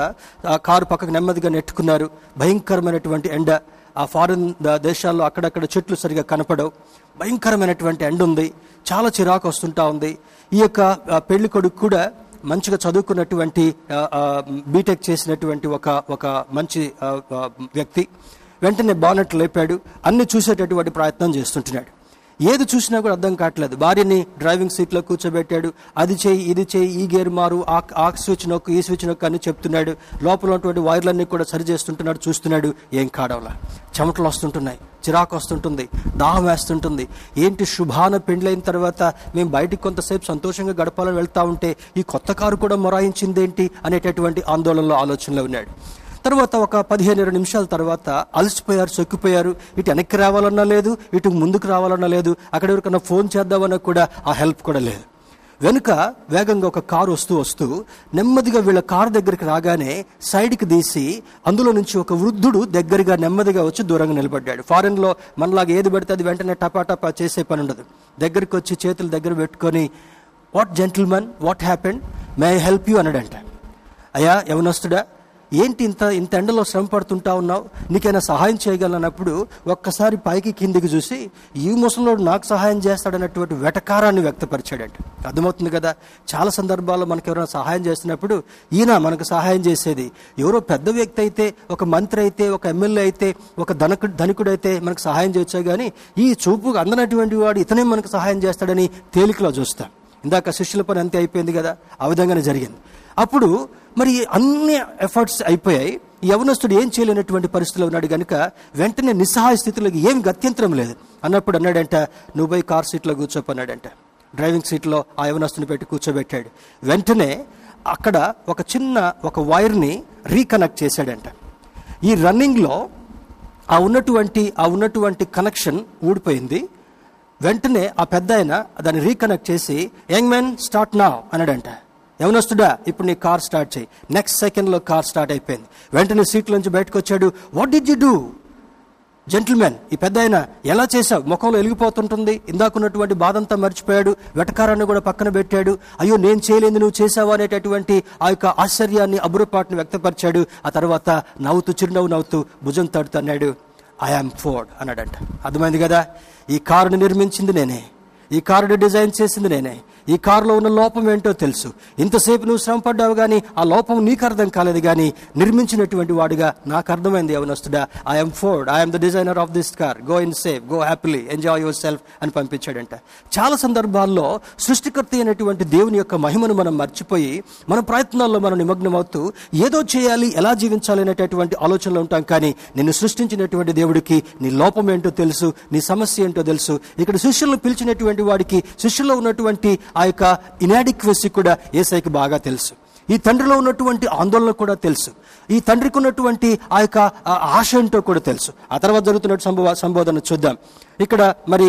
ఆ కారు పక్కకు నెమ్మదిగా నెట్టుకున్నారు. భయంకరమైనటువంటి ఎండ. ఆ ఫారిన్ దేశాల్లో అక్కడక్కడ చెట్లు సరిగా కనపడవు. భయంకరమైనటువంటి ఎండ ఉంది చాలా చిరాకు వస్తుంటా ఉంది. ఈ యొక్క పెళ్ళి కొడుకు కూడా మంచిగా చదువుకున్నటువంటి బీటెక్ చేసినటువంటి ఒక ఒక మంచి వ్యక్తి వెంటనే బానెట్ లేపాడు. అన్ని చూసేటటువంటి ప్రయత్నం చేస్తుంటున్నాడు. ఏది చూసినా కూడా అర్థం కావట్లేదు. భార్యని డ్రైవింగ్ సీట్లో కూర్చోబెట్టాడు. అది చేయి ఇది చేయి ఈ గేర్ మారు ఆ స్విచ్ నొక్కు ఈ స్విచ్ నొక్కు అని చెప్తున్నాడు. లోపల ఉన్నటువంటి వైర్లన్నీ కూడా సరి చేస్తుంటున్నాడు చూస్తున్నాడు. ఏం కాడవలా? చెమటలు వస్తుంటున్నాయి చిరాకు వస్తుంటుంది దాహం వేస్తుంటుంది. ఏంటి శుభాన పెండ్లైన తర్వాత మేము బయటికి కొంతసేపు సంతోషంగా గడపాలని వెళ్తా ఉంటే ఈ కొత్త కారు కూడా మొరాయించిందేంటి అనేటటువంటి ఆందోళనలో ఆలోచనలో ఉన్నాడు. తర్వాత ఒక పదిహేను ఇరవై నిమిషాల తర్వాత అలసిపోయారు చొక్కిపోయారు ఇటు వెనక్కి రావాలన్నా లేదు ఇటు ముందుకు రావాలన్నా లేదు అక్కడ ఎవరికన్నా ఫోన్ చేద్దామన్నా కూడా ఆ హెల్ప్ కూడా లేదు. వెనుక వేగంగా ఒక కారు వస్తూ వస్తూ నెమ్మదిగా వీళ్ళ కారు దగ్గరికి రాగానే సైడ్కి తీసి అందులో నుంచి ఒక వృద్ధుడు దగ్గరగా నెమ్మదిగా వచ్చి దూరంగా నిలబడ్డాడు. ఫారెన్లో మనలాగా ఏది పడితే అది వెంటనే టపా టపా చేసే పని ఉండదు. దగ్గరికి వచ్చి చేతులు దగ్గర పెట్టుకొని what gentlemen? What happened? May I help you? అన్నాడంట. అయ్యా యవనస్తుడా ఏంటి ఇంత ఇంత ఎండలో శ్రమ పడుతుంటా ఉన్నావు? నీకైనా సహాయం చేయగలనప్పుడు ఒక్కసారి పైకి కిందికి చూసి ఈ ముసలోడు నాకు సహాయం చేస్తాడన్నటువంటి వెటకారాన్ని వ్యక్తపరిచాడంట. అర్థమవుతుంది కదా? చాలా సందర్భాల్లో మనకు ఎవరైనా సహాయం చేస్తున్నప్పుడు ఈయన మనకు సహాయం చేసేది. ఎవరో పెద్ద వ్యక్తి అయితే ఒక మంత్రి అయితే ఒక ఎమ్మెల్యే అయితే ఒక ధనకు అయితే మనకు సహాయం చేయొచ్చా కానీ ఈ చూపు అందనటువంటి వాడు ఇతనే మనకు సహాయం చేస్తాడని తేలికలో చూస్తాం. ఇందాక శిష్యుల పని అంతే అయిపోయింది కదా? ఆ విధంగానే జరిగింది. అప్పుడు మరి అన్ని ఎఫర్ట్స్ అయిపోయాయి. యవనస్తుడు ఏం చేయలేనటువంటి పరిస్థితిలో ఉన్నాడు కనుక వెంటనే నిస్సహాయ స్థితిలోకి ఏం గత్యంతరం లేదు. అన్నప్పుడు అన్నాడంట నువ్వు పోయి కార్ సీట్లో కూర్చోపన్నాడంట. డ్రైవింగ్ సీట్లో ఆ యవనస్తుని పెట్టి కూర్చోబెట్టాడు. వెంటనే అక్కడ ఒక చిన్న ఒక వైర్ని రీకనెక్ట్ చేశాడంట. ఈ రన్నింగ్లో ఆ ఉన్నటువంటి ఆ ఉన్నటువంటి కనెక్షన్ ఊడిపోయింది. వెంటనే ఆ పెద్ద ఆయన దాన్ని రీకనెక్ట్ చేసి యంగ్ మ్యాన్ స్టార్ట్ నా అన్నాడంట. యవనస్తుడా ఇప్పుడు నీ కార్ స్టార్ట్ చేయి. నెక్స్ట్ సెకండ్లో కార్ స్టార్ట్ అయిపోయింది. వెంటనే సీట్లోంచి బయటకు వచ్చాడు. What did you do gentlemen ఈ పెద్ద ఆయన ఎలా చేశావు? ముఖంలో వెలిగిపోతుంటుంది ఇందాకున్నటువంటి బాధంతా మర్చిపోయాడు. వెటకారాన్ని కూడా పక్కన పెట్టాడు. అయ్యో నేను చేయలేదు నువ్వు చేసావా అనేటటువంటి ఆ యొక్క ఆశ్చర్యాన్ని అబురపాటును వ్యక్తపరిచాడు. ఆ తర్వాత నవ్వుతూ చిరునవ్వు నవ్వుతూ భుజం తడుతున్నాడు ఐఆమ్ ఫోర్డ్ అన్నాడంట. అర్థమైంది కదా? ఈ కారుని నిర్మించింది నేనే. ఈ కారుని డిజైన్ చేసింది నేనే. ఈ కారులో ఉన్న లోపం ఏంటో తెలుసు. ఇంతసేపు నువ్వు శ్రమ పడ్డావు కానీ ఆ లోపం నీకు అర్థం కాలేదు కానీ నిర్మించినటువంటి వాడుగా నాకు అర్థమైంది యవనస్తుడా. I'm Ford I'm the designer of this car go in safe go happily enjoy yourself అని పంపించాడంట. చాలా సందర్భాల్లో సృష్టికర్త అయినటువంటి దేవుని యొక్క మహిమను మనం మర్చిపోయి మన ప్రయత్నాల్లో మనం నిమగ్నమవుతూ ఏదో చేయాలి ఎలా జీవించాలి అనేటటువంటి ఆలోచనలో ఉంటాం కానీ నిన్ను సృష్టించినటువంటి దేవుడికి నీ లోపం ఏంటో తెలుసు నీ సమస్య ఏంటో తెలుసు. ఇక్కడ శిష్యులను పిలిచినటువంటి వాడికి శిష్యుల్లో ఉన్నటువంటి ఆ యొక్క ఇనాడిక్వెసీ కూడా ఏసైకి బాగా తెలుసు. ఈ తండ్రిలో ఉన్నటువంటి ఆందోళన కూడా తెలుసు. ఈ తండ్రికి ఉన్నటువంటి ఆ యొక్క ఆశ ఏంటో కూడా తెలుసు. ఆ తర్వాత జరుగుతున్న సంబో సంబోధన చూద్దాం. ఇక్కడ మరి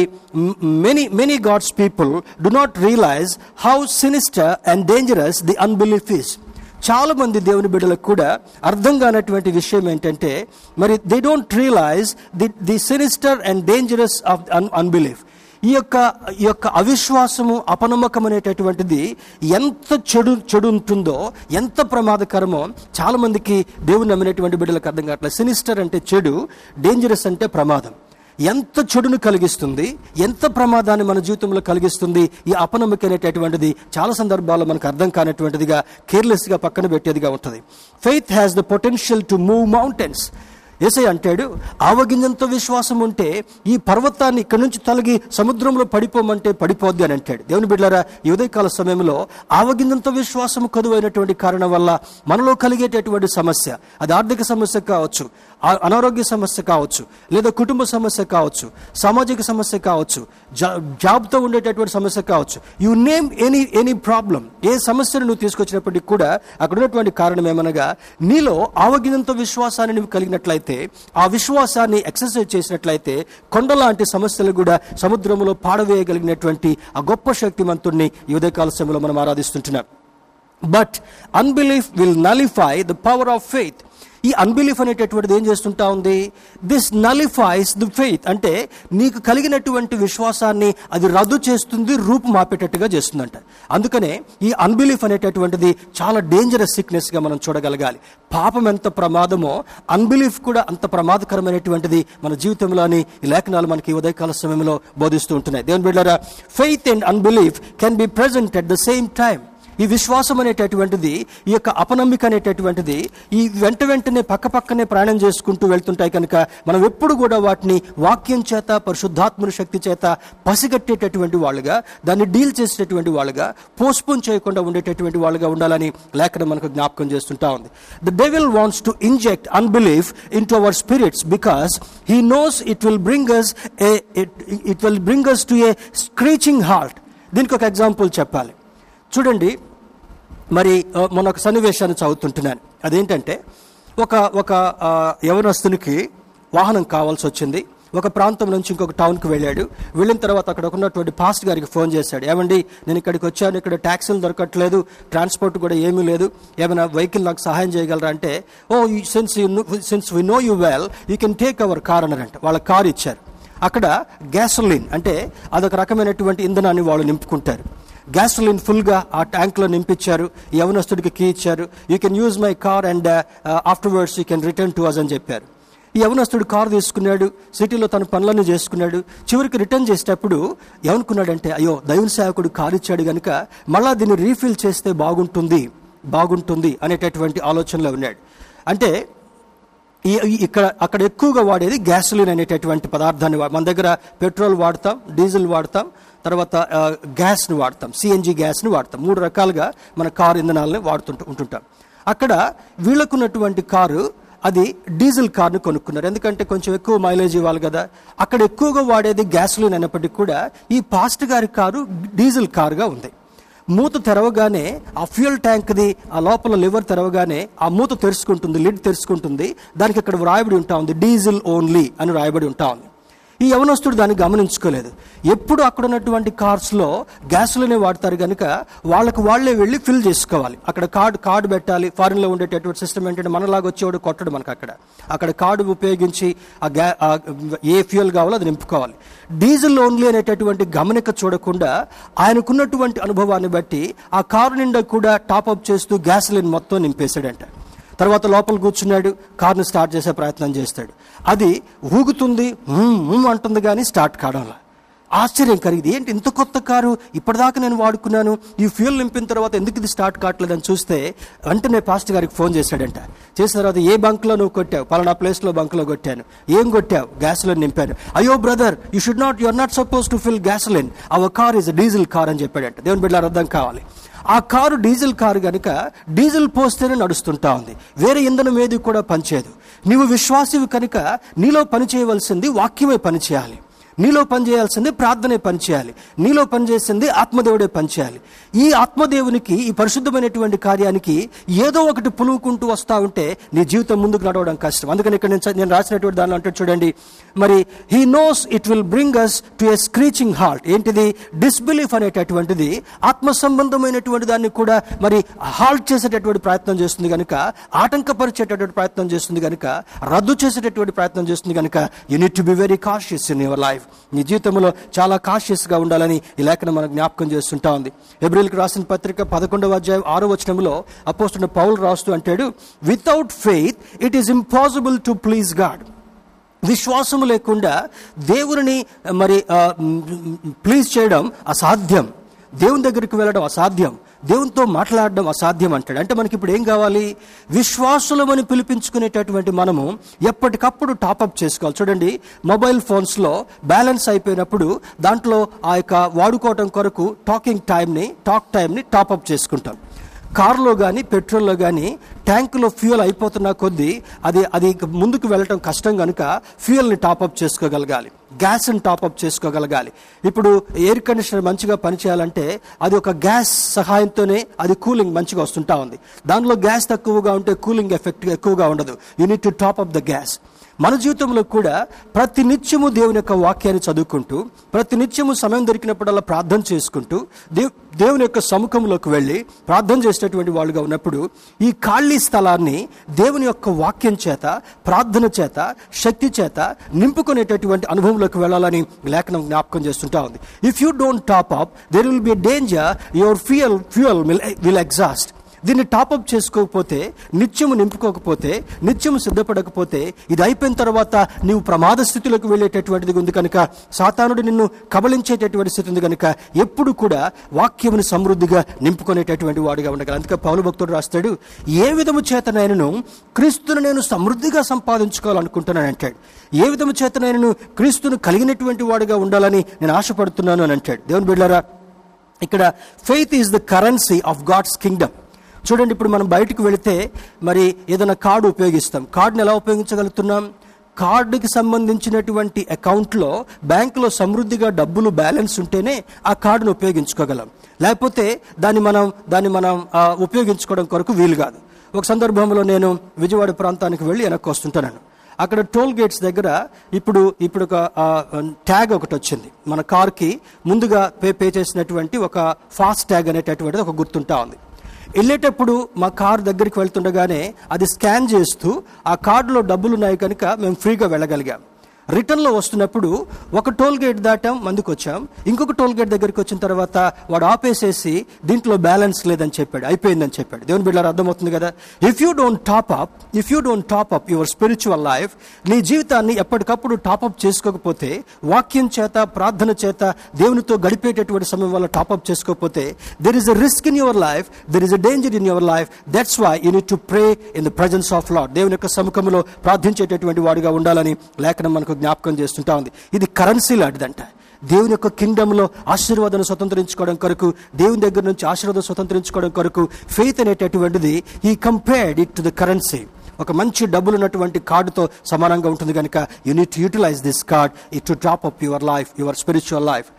many many God's people do not realise how sinister and dangerous the unbelief is చాలా మంది దేవుని బిడ్డలకు కూడా అర్థం కానటువంటి విషయం ఏంటంటే మరి they don't realise the the sinister and dangerous of an unbelief ఈ యొక్క ఈ యొక్క అవిశ్వాసము అపనమ్మకం అనేటటువంటిది ఎంత చెడు చెడు ఉంటుందో ఎంత ప్రమాదకరమో చాలా మందికి దేవుని నమ్మినటువంటి బిడ్డలకు అర్థం కావట్లేదు. సినిస్టర్ అంటే చెడు డేంజరస్ అంటే ప్రమాదం. ఎంత చెడును కలిగిస్తుంది ఎంత ప్రమాదాన్ని మన జీవితంలో కలిగిస్తుంది ఈ అపనమ్మకం అనేటటువంటిది చాలా సందర్భాల్లో మనకు అర్థం కానటువంటిదిగా కేర్లెస్గా పక్కన పెట్టేదిగా ఉంటుంది. Faith has the potential to move mountains ఏసై అంటాడు ఆవగింజంతో విశ్వాసం ఉంటే ఈ పర్వతాన్ని ఇక్కడి నుంచి తొలగి సముద్రంలో పడిపోమంటే పడిపోద్ది అని అంటాడు. దేవుని బిడ్డారా ఈ ఉదయకాల సమయంలో ఆవగింజంతో విశ్వాసం కదువైనటువంటి కారణం వల్ల మనలో కలిగేటటువంటి సమస్య అది ఆర్థిక సమస్య కావచ్చు అనారోగ్య సమస్య కావచ్చు లేదా కుటుంబ సమస్య కావచ్చు సామాజిక సమస్య కావచ్చు జాబ్తో ఉండేటటువంటి సమస్య కావచ్చు you name any any problem ఏ సమస్యను నువ్వు తీసుకొచ్చినప్పటికీ కూడా అక్కడ ఉన్నటువంటి కారణం ఏమనగా నీలో ఆవగినంత విశ్వాసాన్ని నువ్వు కలిగినట్లయితే ఆ విశ్వాసాన్ని ఎక్సర్సైజ్ చేసినట్లయితే కొండలాంటి సమస్యలు కూడా సముద్రంలో పాడవేయగలిగినటువంటి ఆ గొప్ప శక్తిమంతుడిని ఈ ఉదయకాల సమయంలో మనం ఆరాధిస్తుంటున్నాం. But unbelief will nullify the power of faith ఈ అన్బిలీఫ్ అనేటటువంటిది ఏం చేస్తుంటా ఉంది? దిస్ నలిఫైస్ ది ఫెయిత్ అంటే నీకు కలిగినటువంటి విశ్వాసాన్ని అది రద్దు చేస్తుంది రూపు మాపేటట్టుగా చేస్తుందంట. అందుకనే ఈ అన్బిలీఫ్ అనేటటువంటిది చాలా డేంజరస్ సిక్నెస్గా మనం చూడగలగాలి. పాపం ఎంత ప్రమాదమో అన్బిలీఫ్ కూడా అంత ప్రమాదకరమైనటువంటిది మన జీవితంలోని ఈ లేఖనాలు మనకి ఉదయకాల సమయంలో బోధిస్తూ ఉంటున్నాయి. దేవుని బిడ్డారా faith and unbelief can be present at the same time ఈ విశ్వాసం అనేటటువంటిది ఈ యొక్క అపనమ్మిక అనేటటువంటిది ఈ వెంట వెంటనే పక్క పక్కనే ప్రయాణం చేసుకుంటూ వెళ్తుంటాయి కనుక మనం ఎప్పుడు కూడా వాటిని వాక్యం చేత పరిశుద్ధాత్మని శక్తి చేత పసిగట్టేటటువంటి వాళ్ళుగా దాన్ని డీల్ చేసేటటువంటి వాళ్ళుగా పోస్ట్పోన్ చేయకుండా ఉండేటటువంటి వాళ్ళుగా ఉండాలని లేఖనం మనకు జ్ఞాపకం చేస్తుంటా ఉంది. The devil wants to inject unbelief into our spirits because he knows it will bring us it will bring us to a screeching halt దీనికి ఒక ఎగ్జాంపుల్ చెప్పాలి. చూడండి. మరి మన మొన్న ఒక సన్నివేశాన్ని చదువుతుంటున్నాను. అదేంటంటే ఒక ఒక యవనస్తునికి వాహనం కావాల్సి వచ్చింది. ఒక ప్రాంతం నుంచి ఇంకొక టౌన్కి వెళ్ళాడు. వెళ్ళిన తర్వాత అక్కడ ఉన్నటువంటి పాస్ట్ గారికి ఫోన్ చేశాడు. ఏమండి నేను ఇక్కడికి వచ్చాను ఇక్కడ ట్యాక్సీలు దొరకట్లేదు ట్రాన్స్పోర్ట్ కూడా ఏమీ లేదు. ఏమైనా వెహికల్ నాకు సహాయం చేయగలరా అంటే ఓ since you since we know you well you can take our car అన్నారంట వాళ్ళ కార్ ఇచ్చారు. అక్కడ గ్యాసోలిన్ అంటే అదొక రకమైనటువంటి ఇంధనాన్ని వాళ్ళు నింపుకుంటారు. గ్యాసోలిన్ ఫుల్గా ఆ ట్యాంక్లో నింపించారు. ఈ యవనస్తుడికి కీ ఇచ్చారు. You can use my car and afterwards you can return to us అని చెప్పారు. ఈ యవనస్తుడు కారు తీసుకున్నాడు. సిటీలో తన పనులన్నీ చేసుకున్నాడు. చివరికి రిటర్న్ చేసేటప్పుడు ఏమనుకున్నాడంటే అయ్యో దైవ సేవకుడు కారు ఇచ్చాడు కనుక మళ్ళా దీన్ని రీఫిల్ చేస్తే బాగుంటుంది బాగుంటుంది అనేటటువంటి ఆలోచనలో ఉన్నాడు. అంటే ఈ ఇక్కడ అక్కడ ఎక్కువగా వాడేది గ్యాసోలిన్ అనేటటువంటి పదార్థాన్ని మన దగ్గర పెట్రోల్ వాడతాం డీజిల్ వాడతాం తర్వాత గ్యాస్ని వాడతాం. సిఎన్జి గ్యాస్ని వాడతాం. మూడు రకాలుగా మన కారు ఇంధనాలని వాడుతుంటూ ఉంటుంటాం. అక్కడ వీళ్ళకున్నటువంటి కారు అది డీజిల్ కార్ను కొనుక్కున్నారు. ఎందుకంటే కొంచెం ఎక్కువ మైలేజ్ ఇవ్వాలి కదా. అక్కడ ఎక్కువగా వాడేది గ్యాసోలిన్ అయినప్పటికీ కూడా ఈ పాస్ట్ గారి కారు డీజిల్ కారుగా ఉంది. మూత తెరవగానే ఆ ఫ్యూయల్ ట్యాంక్ది ఆ లోపల లివర్ తెరవగానే ఆ మూత తెరుచుకుంటుంది లిడ్ తెరుచుకుంటుంది. దానికి అక్కడ రాయబడి ఉంటా ఉంది డీజిల్ ఓన్లీ అని రాయబడి ఉంటా ఉంది. ఈ యవనస్తుడు దాన్ని గమనించుకోలేదు. ఎప్పుడు అక్కడ ఉన్నటువంటి కార్స్లో గ్యాసులనే వాడతారు కనుక వాళ్ళకు వాళ్ళే వెళ్ళి ఫిల్ చేసుకోవాలి. అక్కడ కార్డు కార్డు పెట్టాలి. ఫారిన్లో ఉండేటటువంటి సిస్టమ్ ఏంటంటే మనలాగా వచ్చేవాడు కొట్టడు మనకు అక్కడ. అక్కడ కార్డు ఉపయోగించి ఆ గ్యా ఏ ఫ్యూయల్ కావాలో అది నింపుకోవాలి. డీజిల్ ఓన్లీ అనేటటువంటి గమనిక చూడకుండా ఆయనకున్నటువంటి అనుభవాన్ని బట్టి ఆ కారు నిండా కూడా టాప్అప్ చేస్తూ గ్యాసులిన్ మొత్తం నింపేశాడంట. తర్వాత లోపల కూర్చున్నాడు కార్ను స్టార్ట్ చేసే ప్రయత్నం చేస్తాడు. అది ఊగుతుంది అంటుంది కానీ స్టార్ట్ కావడంలా ఆశ్చర్యం కలిగింది ఏంటి ఇంత కొత్త కారు? ఇప్పటిదాకా నేను వాడుకున్నాను ఈ ఫ్యూల్ నింపిన తర్వాత ఎందుకు ఇది స్టార్ట్ కావట్లేదని చూస్తే వెంటనే పాస్ట్ గారికి ఫోన్ చేశాడంట. చేసిన తర్వాత ఏ బంక్లో నువ్వు కొట్టావు? పలానా ప్లేస్లో బంక్లో కొట్టాను. ఏం కొట్టావు? గ్యాస్లో నింపాను. అయ్యో brother you should not you are not suppose to fill gasoline. Our car is diesel car అని చెప్పాడంట. దేవుని బిడ్డ అర్థం కావాలి. ఆ కారు డీజిల్ కారు కనుక డీజిల్ పోస్తేనే నడుస్తుంటా ఉంది. వేరే ఇంధనం ఏది కూడా పనిచేయదు. నీవు విశ్వాసివి కనుక నీలో పని చేయవలసింది వాక్యమే పని చేయాలి. నీలో పనిచేయాల్సింది ప్రార్థనే పనిచేయాలి. నీలో పనిచేసింది ఆత్మదేవుడే పనిచేయాలి. ఈ ఆత్మదేవునికి ఈ పరిశుద్ధమైనటువంటి కార్యానికి ఏదో ఒకటి పులువుకుంటూ వస్తూ ఉంటే నీ జీవితం ముందుకు నడవడం కష్టం. అందుకని ఇక్కడ నేను నేను రాసినటువంటి దానిలో అంటే చూడండి. మరి he knows it will bring us to a screeching halt ఏంటిది? డిస్బిలీఫ్ అనేటటువంటిది ఆత్మ సంబంధమైనటువంటి దాన్ని కూడా మరి హాల్ట్ చేసేటటువంటి ప్రయత్నం చేస్తుంది కనుక ఆటంకపరిచేటటువంటి ప్రయత్నం చేస్తుంది కనుక రద్దు చేసేటటువంటి ప్రయత్నం చేస్తుంది కనుక you need to be very cautious in your life నీ జీవితంలో చాలా కాషియస్గా గా ఉండాలని ఈ లేఖనం మనకు జ్ఞాపకం చేస్తుంటా ఉంది. ఎబ్రిల్కి రాసిన పత్రిక పదకొండవ అధ్యాయం ఆరో వచనంలో అపోస్తున్న పౌలు రాస్తూ అంటాడు without faith it is impossible to please God విశ్వాసము లేకుండా దేవుని మరి ప్లీజ్ చేయడం అసాధ్యం. దేవుని దగ్గరికి వెళ్ళడం అసాధ్యం. దేవునితో మాట్లాడడం అసాధ్యం అంటాడు. అంటే మనకి ఇప్పుడు ఏం కావాలి? విశ్వాసులమని పిలిపించుకునేటటువంటి మనము ఎప్పటికప్పుడు టాపప్ చేసుకోవాలి. చూడండి మొబైల్ ఫోన్స్లో బ్యాలెన్స్ అయిపోయినప్పుడు దాంట్లో ఆ యొక్క వాడుకోవటం కొరకు టాకింగ్ టైంని టాక్ టైంని టాపప్ చేసుకుంటాం. కారులో కానీ పెట్రోల్లో కానీ ట్యాంకులో ఫ్యూయల్ అయిపోతున్న కొద్దీ అది అది ముందుకు వెళ్ళటం కష్టం కనుక ఫ్యూయల్ని టాపప్ చేసుకోగలగాలి. గ్యాస్ని టాపప్ చేసుకోగలగాలి. ఇప్పుడు ఎయిర్ కండిషనర్ మంచిగా పనిచేయాలంటే అది ఒక గ్యాస్ సహాయంతోనే అది కూలింగ్ మంచిగా వస్తుంటా ఉంది. దానిలో గ్యాస్ తక్కువగా ఉంటే కూలింగ్ ఎఫెక్ట్ ఎక్కువగా ఉండదు. You need to top up the gas మన జీవితంలో కూడా ప్రతి నిత్యము దేవుని యొక్క వాక్యాన్ని చదువుకుంటూ ప్రతి నిత్యము సమయం దొరికినప్పుడల్లా ప్రార్థన చేసుకుంటూ దేవ్ దేవుని యొక్క సముఖంలోకి వెళ్ళి ప్రార్థన చేసేటటువంటి వాళ్ళుగా ఉన్నప్పుడు ఈ ఖాళీ స్థలాన్ని దేవుని యొక్క వాక్యం చేత ప్రార్థన చేత శక్తి చేత నింపుకునేటటువంటి అనుభవంలోకి వెళ్ళాలని లేఖనం జ్ఞాపకం చేస్తుంటా ఉంది. If you don't top up there will be danger your fuel fuel will will exhaust దీన్ని టాపప్ చేసుకోకపోతే నిత్యము నింపుకోకపోతే నిత్యము సిద్ధపడకపోతే ఇది అయిపోయిన తర్వాత నీవు ప్రమాద స్థితిలోకి వెళ్ళేటటువంటిది ఉంది కనుక సాతానుడు నిన్ను కబలించేటటువంటి స్థితి ఉంది కనుక ఎప్పుడు కూడా వాక్యముని సమృద్ధిగా నింపుకునేటటువంటి వాడిగా ఉండగల అందుకే పౌలు భక్తుడు రాస్తాడు ఏ విధము చేత నేను క్రీస్తును నేను సమృద్ధిగా సంపాదించుకోవాలనుకుంటున్నాను అంటాడు. ఏ విధము చేత నేను క్రీస్తును కలిగినటువంటి వాడుగా ఉండాలని నేను ఆశపడుతున్నాను అని అంటాడు. దేవుని బిడ్డారా ఇక్కడ faith is the currency of God's kingdom చూడండి ఇప్పుడు మనం బయటకు వెళితే మరి ఏదైనా కార్డు ఉపయోగిస్తాం. కార్డుని ఎలా ఉపయోగించగలుగుతున్నాం? కార్డుకి సంబంధించినటువంటి అకౌంట్లో బ్యాంకులో సమృద్ధిగా డబ్బులు బ్యాలెన్స్ ఉంటేనే ఆ కార్డును ఉపయోగించుకోగలం. లేకపోతే దాన్ని మనం దాన్ని మనం ఉపయోగించుకోవడం కొరకు వీలు కాదు. ఒక సందర్భంలో నేను విజయవాడ ప్రాంతానికి వెళ్ళి వెనక్కి వస్తుంటాను అక్కడ టోల్ గేట్స్ దగ్గర ఇప్పుడు ఇప్పుడు ఒక ట్యాగ్ ఒకటి వచ్చింది. మన కార్కి ముందుగా పే పే చేసినటువంటి ఒక ఫాస్ట్ ట్యాగ్ అనేటటువంటిది ఒక గుర్తుంటా ఉంది. వెళ్ళేటప్పుడు మా కార్ దగ్గరికి వెళ్తుండగానే అది స్కాన్ చేస్తూ ఆ కార్డులో డబ్బులు ఉన్నాయి కనుక మేము ఫ్రీగా వెళ్ళగలిగాం. రిటర్న్లో వస్తున్నప్పుడు ఒక టోల్ గేట్ దాటాం మందుకు వచ్చాం ఇంకొక టోల్ గేట్ దగ్గరికి వచ్చిన తర్వాత వాడు ఆపేసేసి దీంట్లో బ్యాలెన్స్ లేదని చెప్పాడు అయిపోయిందని చెప్పాడు. దేవుని బిడ్డ అర్థమవుతుంది కదా? If you don't top up if you don't top up your spiritual life నీ జీవితాన్ని ఎప్పటికప్పుడు టాపప్ చేసుకోకపోతే వాక్యం చేత ప్రార్థన చేత దేవునితో గడిపేటటువంటి సమయం వల్ల టాపప్ చేసుకోకపోతే there is a risk in your life there is a danger in your life that's why you need to pray in the presence of Lord దేవుని యొక్క సముఖంలో ప్రార్థించేటటువంటి వాడిగా ఉండాలని లేఖనం మనకు జ్ఞాపకం చేస్తుంటా ఉంది. ఇది కరెన్సీ లాంటిదంట. దేవుని యొక్క కింగ్డంలో ఆశీర్వాదాన్ని స్వతంత్రించుకోవడం కొరకు దేవుని దగ్గర నుంచి ఆశీర్వాదం స్వతంత్రించుకోవడం కొరకు ఫెయిత్ అనేటటువంటిది ఈ compared it to the currency ఒక మంచి డబ్బులు ఉన్నటువంటి కార్డుతో సమానంగా ఉంటుంది కనుక you need utilise this card it to top up your life your spiritual life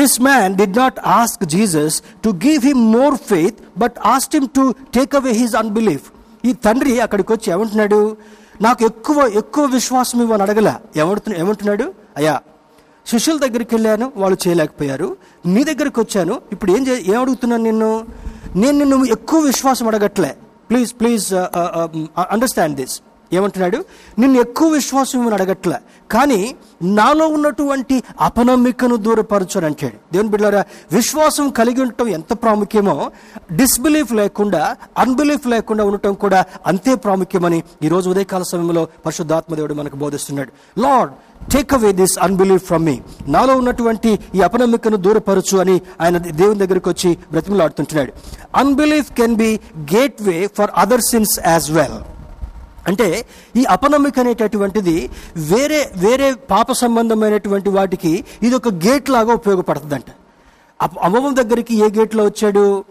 this man did not ask Jesus to give him more faith but asked him to take away his unbelief ఈ తండ్రి అక్కడికి వచ్చి ఏమంటున్నాడు? నాకు ఎక్కువ ఎక్కువ విశ్వాసం ఇవ్వని అడగలే. ఏమంటున్నా ఏమంటున్నాడు? అయ్యా శిష్యుల దగ్గరికి వెళ్ళాను వాళ్ళు చేయలేకపోయారు. నీ దగ్గరికి వచ్చాను ఇప్పుడు ఏం చే ఏం అడుగుతున్నాను నిన్ను? నేను నిన్ను ఎక్కువ విశ్వాసం అడగట్లే. Please please uh, uh, um, uh, understand this ఏమంటున్నాడు? నిన్ను ఎక్కువ విశ్వాసం ఇవ్వని అడగట్లే కానీ నాలో ఉన్నటువంటి అపనమ్మికను దూరపరచని అంటాడు. దేవుని బిడ్డారా విశ్వాసం కలిగి ఉండటం ఎంత ప్రాముఖ్యమో డిస్బిలీఫ్ లేకుండా అన్బిలీఫ్ లేకుండా ఉండటం కూడా అంతే ప్రాముఖ్యమని ఈ రోజు ఉదయకాల సమయంలో పరిశుద్ధాత్మదేవుడు మనకు బోధిస్తున్నాడు. Lord take away this unbelief from me నాలో ఉన్నటువంటి ఈ అపనమ్మికను దూరపరచు అని ఆయన దేవుని దగ్గరికి వచ్చి బ్రతిమలాడుతుంటున్నాడు. Unbelief can be gateway for other sins as well అంటే ఈ అపనమ్మిక అనేటటువంటిది వేరే వేరే పాప సంబంధమైనటువంటి వాటికి ఇది ఒక గేట్ లాగా ఉపయోగపడుతుందంట. అమ్మవం అమ్మమ్మ దగ్గరికి ఏ గేట్లో వచ్చాడు?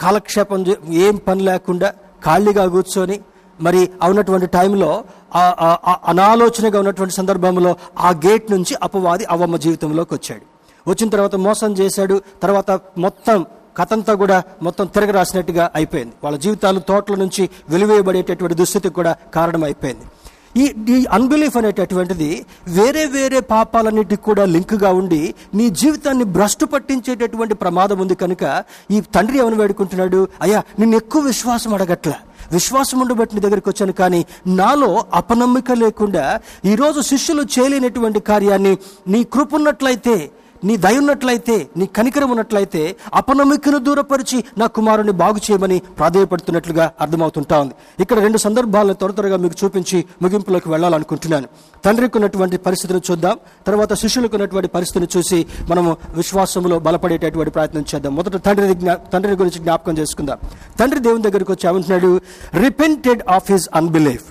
కాలక్షేపం చే- ఏం పని లేకుండా ఖాళీగా కూర్చొని మరి అవునటువంటి టైంలో అనాలోచనగా ఉన్నటువంటి సందర్భంలో ఆ గేట్ నుంచి అపవాది అవమ్మ జీవితంలోకి వచ్చాడు. వచ్చిన తర్వాత మోసం చేశాడు. తర్వాత మొత్తం కథంతా కూడా మొత్తం తిరగరాసినట్టుగా అయిపోయింది. వాళ్ళ జీవితాలు తోటల నుంచి వెలివేయబడేటటువంటి దుస్థితికి కూడా కారణం అయిపోయింది ఈ ఈ అన్బిలీఫ్ అనేటటువంటిది వేరే వేరే పాపాలన్నిటికి కూడా లింక్గా ఉండి నీ జీవితాన్ని భ్రష్టు పట్టించేటటువంటి ప్రమాదం ఉంది కనుక ఈ తండ్రి ఏమని వేడుకుంటున్నాడు? అయ్యా నిన్ను ఎక్కువ విశ్వాసం అడగట్ల. విశ్వాసం ఉండబట్టి నీ దగ్గరికి వచ్చాను కానీ నాలో అపనమ్మిక లేకుండా ఈరోజు శిష్యులు చేయలేనటువంటి కార్యాన్ని నీ కృపున్నట్లయితే నీ దయ ఉన్నట్లయితే నీ కనికరం ఉన్నట్లయితే అపనమ్మికను దూరపరిచి నా కుమారుని బాగు చేయమని ప్రాధాయపడుతున్నట్లుగా అర్థమవుతుంటా ఉంది. ఇక్కడ రెండు సందర్భాలను త్వర త్వరగా మీకు చూపించి ముగింపులోకి వెళ్ళాలనుకుంటున్నాను. తండ్రికి ఉన్నటువంటి పరిస్థితిని చూద్దాం. తర్వాత శిష్యులకు ఉన్నటువంటి పరిస్థితిని చూసి మనము విశ్వాసంలో బలపడేటటువంటి ప్రయత్నం చేద్దాం. మొదట తండ్రి తండ్రి గురించి జ్ఞాపకం చేసుకుందాం. తండ్రి దేవుని దగ్గరికి వచ్చి ఏమంటున్నాడు? రిపెంటెడ్ ఆఫ్ హిస్ అన్బిలీఫ్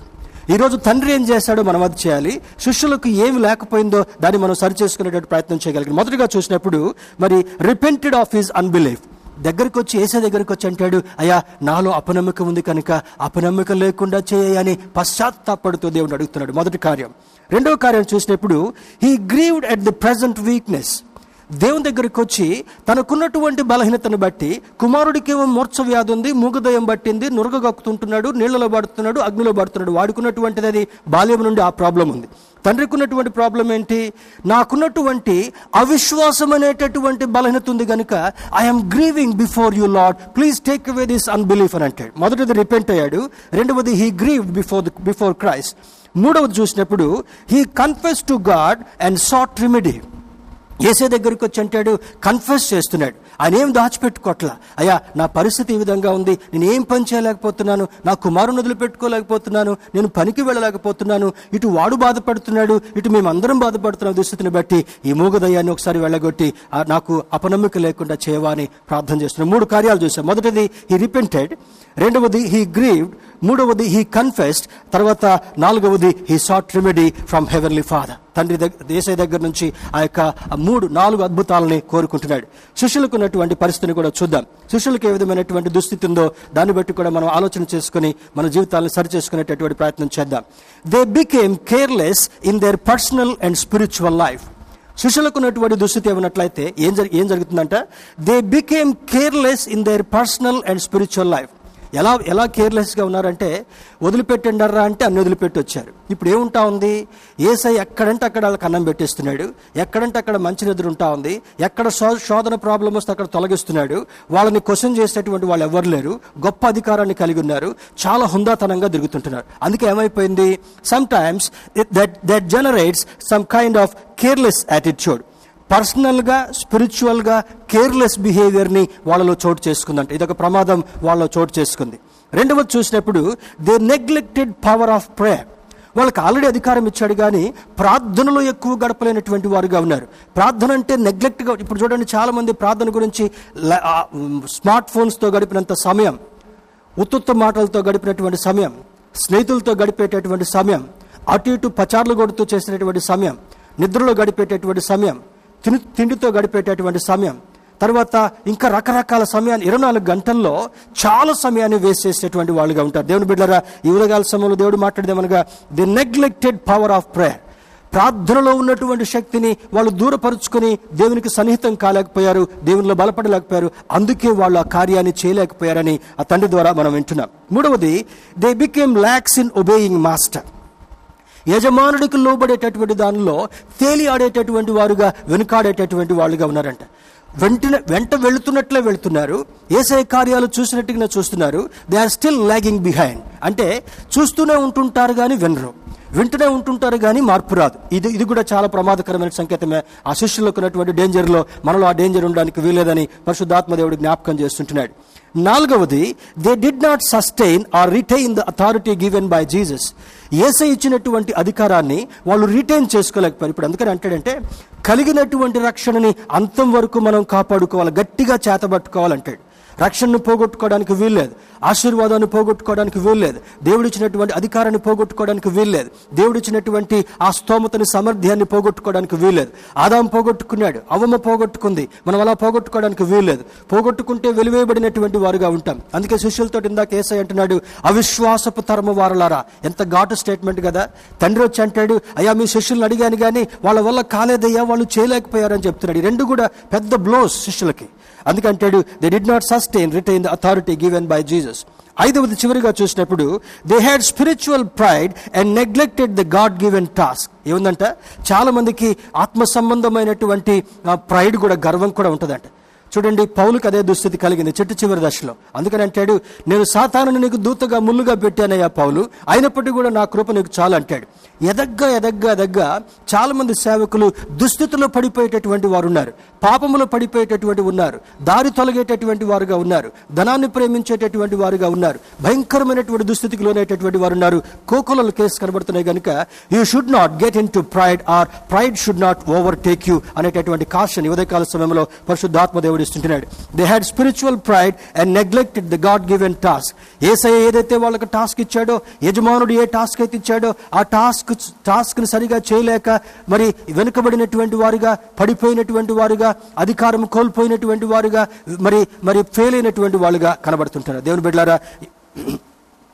ఈరోజు తండ్రి ఏం చేశాడో మనం అది చేయాలి. శిష్యులకు ఏమి లేకపోయిందో దాన్ని మనం సరి చేసుకునేటువంటి ప్రయత్నం చేయగలిగాం మొదటిగా చూసినప్పుడు మరి రిపెంటెడ్ ఆఫ్ హిస్ అన్బిలీఫ్ దగ్గరికి వచ్చి ఏసే దగ్గరికి వచ్చి అంటాడు అయ్యా నాలో అపనమ్మకం ఉంది కనుక అపనమ్మకం లేకుండా చేయని పశ్చాత్తాపడుతూ దేవుడు అడుగుతున్నాడు. మొదటి కార్యం. రెండవ కార్యం చూసినప్పుడు he grieved at the present weakness దేవుని దగ్గరికి వచ్చి తనకున్నటువంటి బలహీనతను బట్టి కుమారుడికి ఏమో మూర్ఛ వ్యాధి ఉంది మూగదయం పట్టింది నురగగక్కుతుంటున్నాడు నీళ్ళలో పడుతున్నాడు అగ్నిలో పడుతున్నాడు. వాడుకున్నటువంటిది అది బాల్యం నుండి ఆ ప్రాబ్లం ఉంది. తండ్రికి ఉన్నటువంటి ప్రాబ్లం ఏంటి? నాకున్నటువంటి అవిశ్వాసం అనేటటువంటి బలహీనత ఉంది కనుక I'm grieving before you Lord please take away this unbelief అని అంటాడు. మొదటిది రిపెంట్ అయ్యాడు. రెండవది he grieve before before Christ మూడవది చూసినప్పుడు he confess to God and sought remedy ఏసే దగ్గరికి వచ్చి అంటాడు కన్ఫెస్ చేస్తున్నాడు. ఆయన ఏం దాచిపెట్టుకోవట్లా అయ్యా నా పరిస్థితి ఈ విధంగా ఉంది. నేను ఏం పని చేయలేకపోతున్నాను. నా కుమారుని వదిలిపెట్టుకోలేకపోతున్నాను. నేను పనికి వెళ్ళలేకపోతున్నాను. ఇటు వాడు బాధపడుతున్నాడు. ఇటు మేమందరం బాధపడుతున్న దుస్థితిని బట్టి. ఈ మూగదయ్యాన్ని ఒకసారి వెళ్ళగొట్టి నాకు అపనమ్మిక లేకుండా చేయవా అని ప్రార్థన చేస్తున్నాను మూడు కార్యాలు చూసాం మొదటిది హీ రిపెంటెడ్ రెండవది హీ గ్రీవ్డ్ మూడవది హీ కన్ఫెస్డ్ తర్వాత నాలుగవది he sought remedy from heavenly father తండ్రి దగ్గర దేశ దగ్గర నుంచి ఆ యొక్క మూడు నాలుగు అద్భుతాలని కోరుకుంటున్నాడు. శిష్యులకు ఉన్నటువంటి పరిస్థితిని కూడా చూద్దాం. శిష్యులకు ఏ విధమైనటువంటి దుస్థితి ఉందో దాన్ని బట్టి కూడా మనం ఆలోచన చేసుకుని మన జీవితాలను సరి చేసుకునేటటువంటి ప్రయత్నం చేద్దాం. They became careless in their personal and spiritual life శిష్యులకు ఉన్నటువంటి దుస్థితి ఏమన్నట్లయితే ఏం జరి ఏం జరుగుతుందంట? They became careless in their personal and spiritual life ఎలా ఎలా కేర్లెస్గా ఉన్నారంటే వదిలిపెట్టండర్రా అంటే అన్ని వదిలిపెట్టి వచ్చారు ఇప్పుడు ఏముంటా ఉంది? ఏసై ఎక్కడంటే అక్కడ వాళ్ళకి అన్నం పెట్టేస్తున్నాడు. ఎక్కడంటే అక్కడ మంచి నిద్ర ఉంటా ఉంది. ఎక్కడ శో- శోధన ప్రాబ్లం వస్తే అక్కడ తొలగిస్తున్నాడు. వాళ్ళని క్వశ్చన్ చేసేటువంటి వాళ్ళు ఎవరు లేరు. గొప్ప అధికారాన్ని కలిగి ఉన్నారు. చాలా హుందాతనంగా తిరుగుతుంటున్నారు. అందుకే ఏమైపోయింది? Sometimes that that generates some kind of careless attitude పర్సనల్గా స్పిరిచువల్గా కేర్లెస్ బిహేవియర్ని వాళ్ళలో చోటు చేసుకుందంట. ఇదొక ప్రమాదం వాళ్ళలో చోటు చేసుకుంది. రెండవది చూసినప్పుడు they neglected power of prayer. వాళ్ళకి ఆల్రెడీ అధికారం ఇచ్చాడు కానీ ప్రార్థనలో ఎక్కువ గడపలేనటువంటి వారుగా ఉన్నారు. ప్రార్థన అంటే నెగ్లెక్ట్గా ఇప్పుడు చూడండి చాలామంది ప్రార్థన గురించి స్మార్ట్ ఫోన్స్తో గడిపినంత సమయం ఉత్తుత్త మాటలతో గడిపినటువంటి సమయం స్నేహితులతో గడిపేటటువంటి సమయం అటు ఇటు పచార్లు కొడుతూ చేసినటువంటి సమయం నిద్రలో గడిపేటటువంటి సమయం తిని తిండితో గడిపేటటువంటి సమయం. తర్వాత ఇంకా రకరకాల సమయాన్ని ఇరవై నాలుగు గంటల్లో చాలా సమయాన్ని వేస్ట్ చేసేటువంటి వాళ్ళుగా ఉంటారు. దేవుని బిడ్డరా ఈ ఉదయకాల సమయంలో దేవుడు మాట్లాడేమనగా the neglected power of prayer ప్రార్థనలో ఉన్నటువంటి శక్తిని వాళ్ళు దూరపరుచుకొని దేవునికి సన్నిహితం కాలేకపోయారు దేవునిలో బలపడలేకపోయారు. అందుకే వాళ్ళు ఆ కార్యాన్ని చేయలేకపోయారని ఆ తండ్రి ద్వారా మనం వింటున్నాం. మూడవది they became lax in obeying master యజమానుడికి లోబడేటటువంటి దానిలో తేలి ఆడేటటువంటి వారుగా వెనుకాడేటటువంటి వాళ్ళుగా ఉన్నారంట. వెంటనే వెంట వెళుతున్నట్లే వెళుతున్నారు. ఏసఐ కార్యాలు చూసినట్టుగా చూస్తున్నారు. They are still lagging behind అంటే చూస్తూనే ఉంటుంటారు కానీ వినరు. వింటూనే ఉంటుంటారు కానీ మార్పు రాదు. ఇది ఇది కూడా చాలా ప్రమాదకరమైన సంకేతమే. ఆ శిష్యులకు ఉన్నటువంటి డేంజర్లో మనలో ఆ డేంజర్ ఉండడానికి వీలేదని పరిశుద్ధాత్మ దేవుడు జ్ఞాపకం చేస్తుంటున్నాడు. నాలుగవది they did not sustain or retain the authority given by Jesus ఏసై ఇచ్చినటువంటి అధికారాన్ని వాళ్ళు రిటైన్ చేసుకోలేకపోయారు. ఇప్పుడు అందుకని అంటాడంటే కలిగినటువంటి రక్షణని అంతం వరకు మనం కాపాడుకోవాలి గట్టిగా చేతబట్టుకోవాలంటాడు. రక్షణను పోగొట్టుకోవడానికి వీల్లేదు. ఆశీర్వాదాన్ని పోగొట్టుకోవడానికి వీల్లేదు. దేవుడిచ్చినటువంటి అధికారాన్ని పోగొట్టుకోవడానికి వీల్లేదు. దేవుడిచ్చినటువంటి ఆ స్తోమతని సమర్థ్యాన్ని పోగొట్టుకోవడానికి వీల్లేదు. ఆదాం పోగొట్టుకున్నాడు. అవమ పోగొట్టుకుంది. మనం అలా పోగొట్టుకోవడానికి వీల్లేదు. పోగొట్టుకుంటే వెలివేయబడినటువంటి వారుగా ఉంటాం. అందుకే శిష్యులతో ఇందాక ఏసై అంటున్నాడు అవిశ్వాసపు తరము వారలారా. ఎంత ఘాటు స్టేట్మెంట్ కదా. తండ్రి వచ్చి అంటాడు అయ్యా మీ శిష్యులను అడిగాను కానీ వాళ్ళ వల్ల కాలేదయ్యా వాళ్ళు చేయలేకపోయారని చెప్తున్నాడు. రెండు కూడా పెద్ద బ్లోస్ శిష్యులకి. అందుకంటాడు they did not sustain retain the authority given by Jesus ఐదవది చివరిగా చూసినప్పుడు they had spiritual pride and neglected the God given task ఏముందంట? చాలా మందికి ఆత్మ సంబంధమైనటువంటి ప్రైడ్ కూడా గర్వం కూడా ఉంటుందంట. చూడండి పౌలుకి అదే దుస్థితి కలిగింది చెట్టు చివరి దశలో. అందుకని అంటాడు నేను సాతాను నీకు దూతగా ముల్లుగా పెట్టానయ్యా పౌలు. అయినప్పటికీ కూడా నా కృప నీకు చాలు అంటాడు. ఎదగ్గా ఎదగ్గా ఎదగ్గా చాలా మంది సేవకులు దుస్థితిలో పడిపోయేటటువంటి వారు ఉన్నారు. పాపములో పడిపోయేటటువంటి ఉన్నారు. దారి తొలగేటటువంటి వారుగా ఉన్నారు. ధనాన్ని ప్రేమించేటటువంటి వారుగా ఉన్నారు. భయంకరమైనటువంటి దుస్థితికి లోనేటటువంటి వారు ఉన్నారు. కోకులలో కేసు కనబడుతున్నాయి కనుక you should not get into pride or pride should not overtake you అనేటటువంటి కాషన్ ఉదయకాల సమయంలో పరిశుద్ధాత్మ దేవుడు ఇస్తుంటున్నాడు they had spiritual pride and neglected the God given task ఏసఐ ఏదైతే వాళ్ళకి టాస్క్ ఇచ్చాడో యజమానుడు ఏ టాస్క్ అయితే ఇచ్చాడో ఆ టాస్క్ టాస్క్ని సరిగా చేయలేక మరి వెనుకబడినటువంటి వారుగా పడిపోయినటువంటి వారుగా అధికారం కోల్పోయినటువంటి వారుగా మరి మరి ఫెయిల్ అయినటువంటి వాళ్ళుగా కనబడుతుంటారు దేవుని బిడ్డారా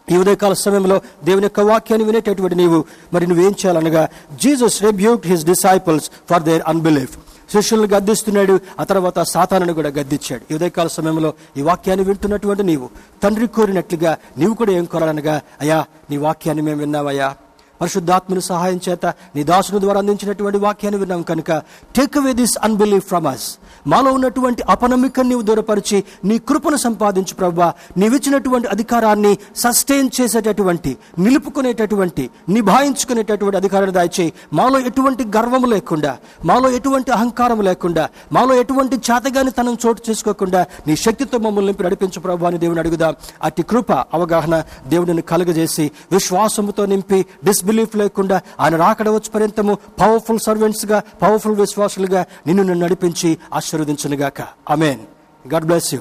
ఈ ఉదయకాల సమయంలో దేవుని యొక్క వాక్యాన్ని వినేటటువంటి నీవు మరి నువ్వేం చేయాలనగా Jesus rebuke his disciples for their unbelief శిష్యులను గద్దిస్తున్నాడు. ఆ తర్వాత సాతానుని కూడా గద్దించాడు. ఉదయకాల సమయంలో ఈ వాక్యాన్ని వింటున్నటువంటి నీవు. తండ్రి కోరినట్లుగా నీవు కూడా ఏం కోరాలనగా అయ్యా నీ వాక్యాన్ని మేము విన్నావయ్యా పరిశుద్ధాత్మని సహాయం చేత నీ దాసుని ద్వారా అందించినటువంటి వాక్యాన్ని విన్నాం కనుక take away this unbelief from us మాలో ఉన్నటువంటి అపనమ్మికను నీవు దూరపరిచి నీ కృపను సంపాదించు ప్రభా నీవిచ్చినటువంటి అధికారాన్ని సస్టైన్ చేసేటటువంటి నిలుపుకునేటటువంటి నిభాయించుకునేటటువంటి అధికారాన్ని దాచేయి మాలో ఎటువంటి గర్వము లేకుండా మాలో ఎటువంటి అహంకారం లేకుండా మాలో ఎటువంటి చేతగాని తనం చోటు చేసుకోకుండా నీ శక్తితో మమ్మల్ని నింపి నడిపించు ప్రభు అని దేవుని అడుగుదాం. అట్టి కృప అవగాహన దేవుడిని కలుగజేసి విశ్వాసముతో నింపి డిస్బిలీఫ్ లేకుండా ఆయన రాకడ వచ్చి పర్యంతము పవర్ఫుల్ సర్వెంట్స్గా పవర్ఫుల్ విశ్వాసులుగా నిన్ను నన్ను నడిపించి ఆశీర్వదించునుగాక. అమేన్ గాడ్ బ్లెస్ యూ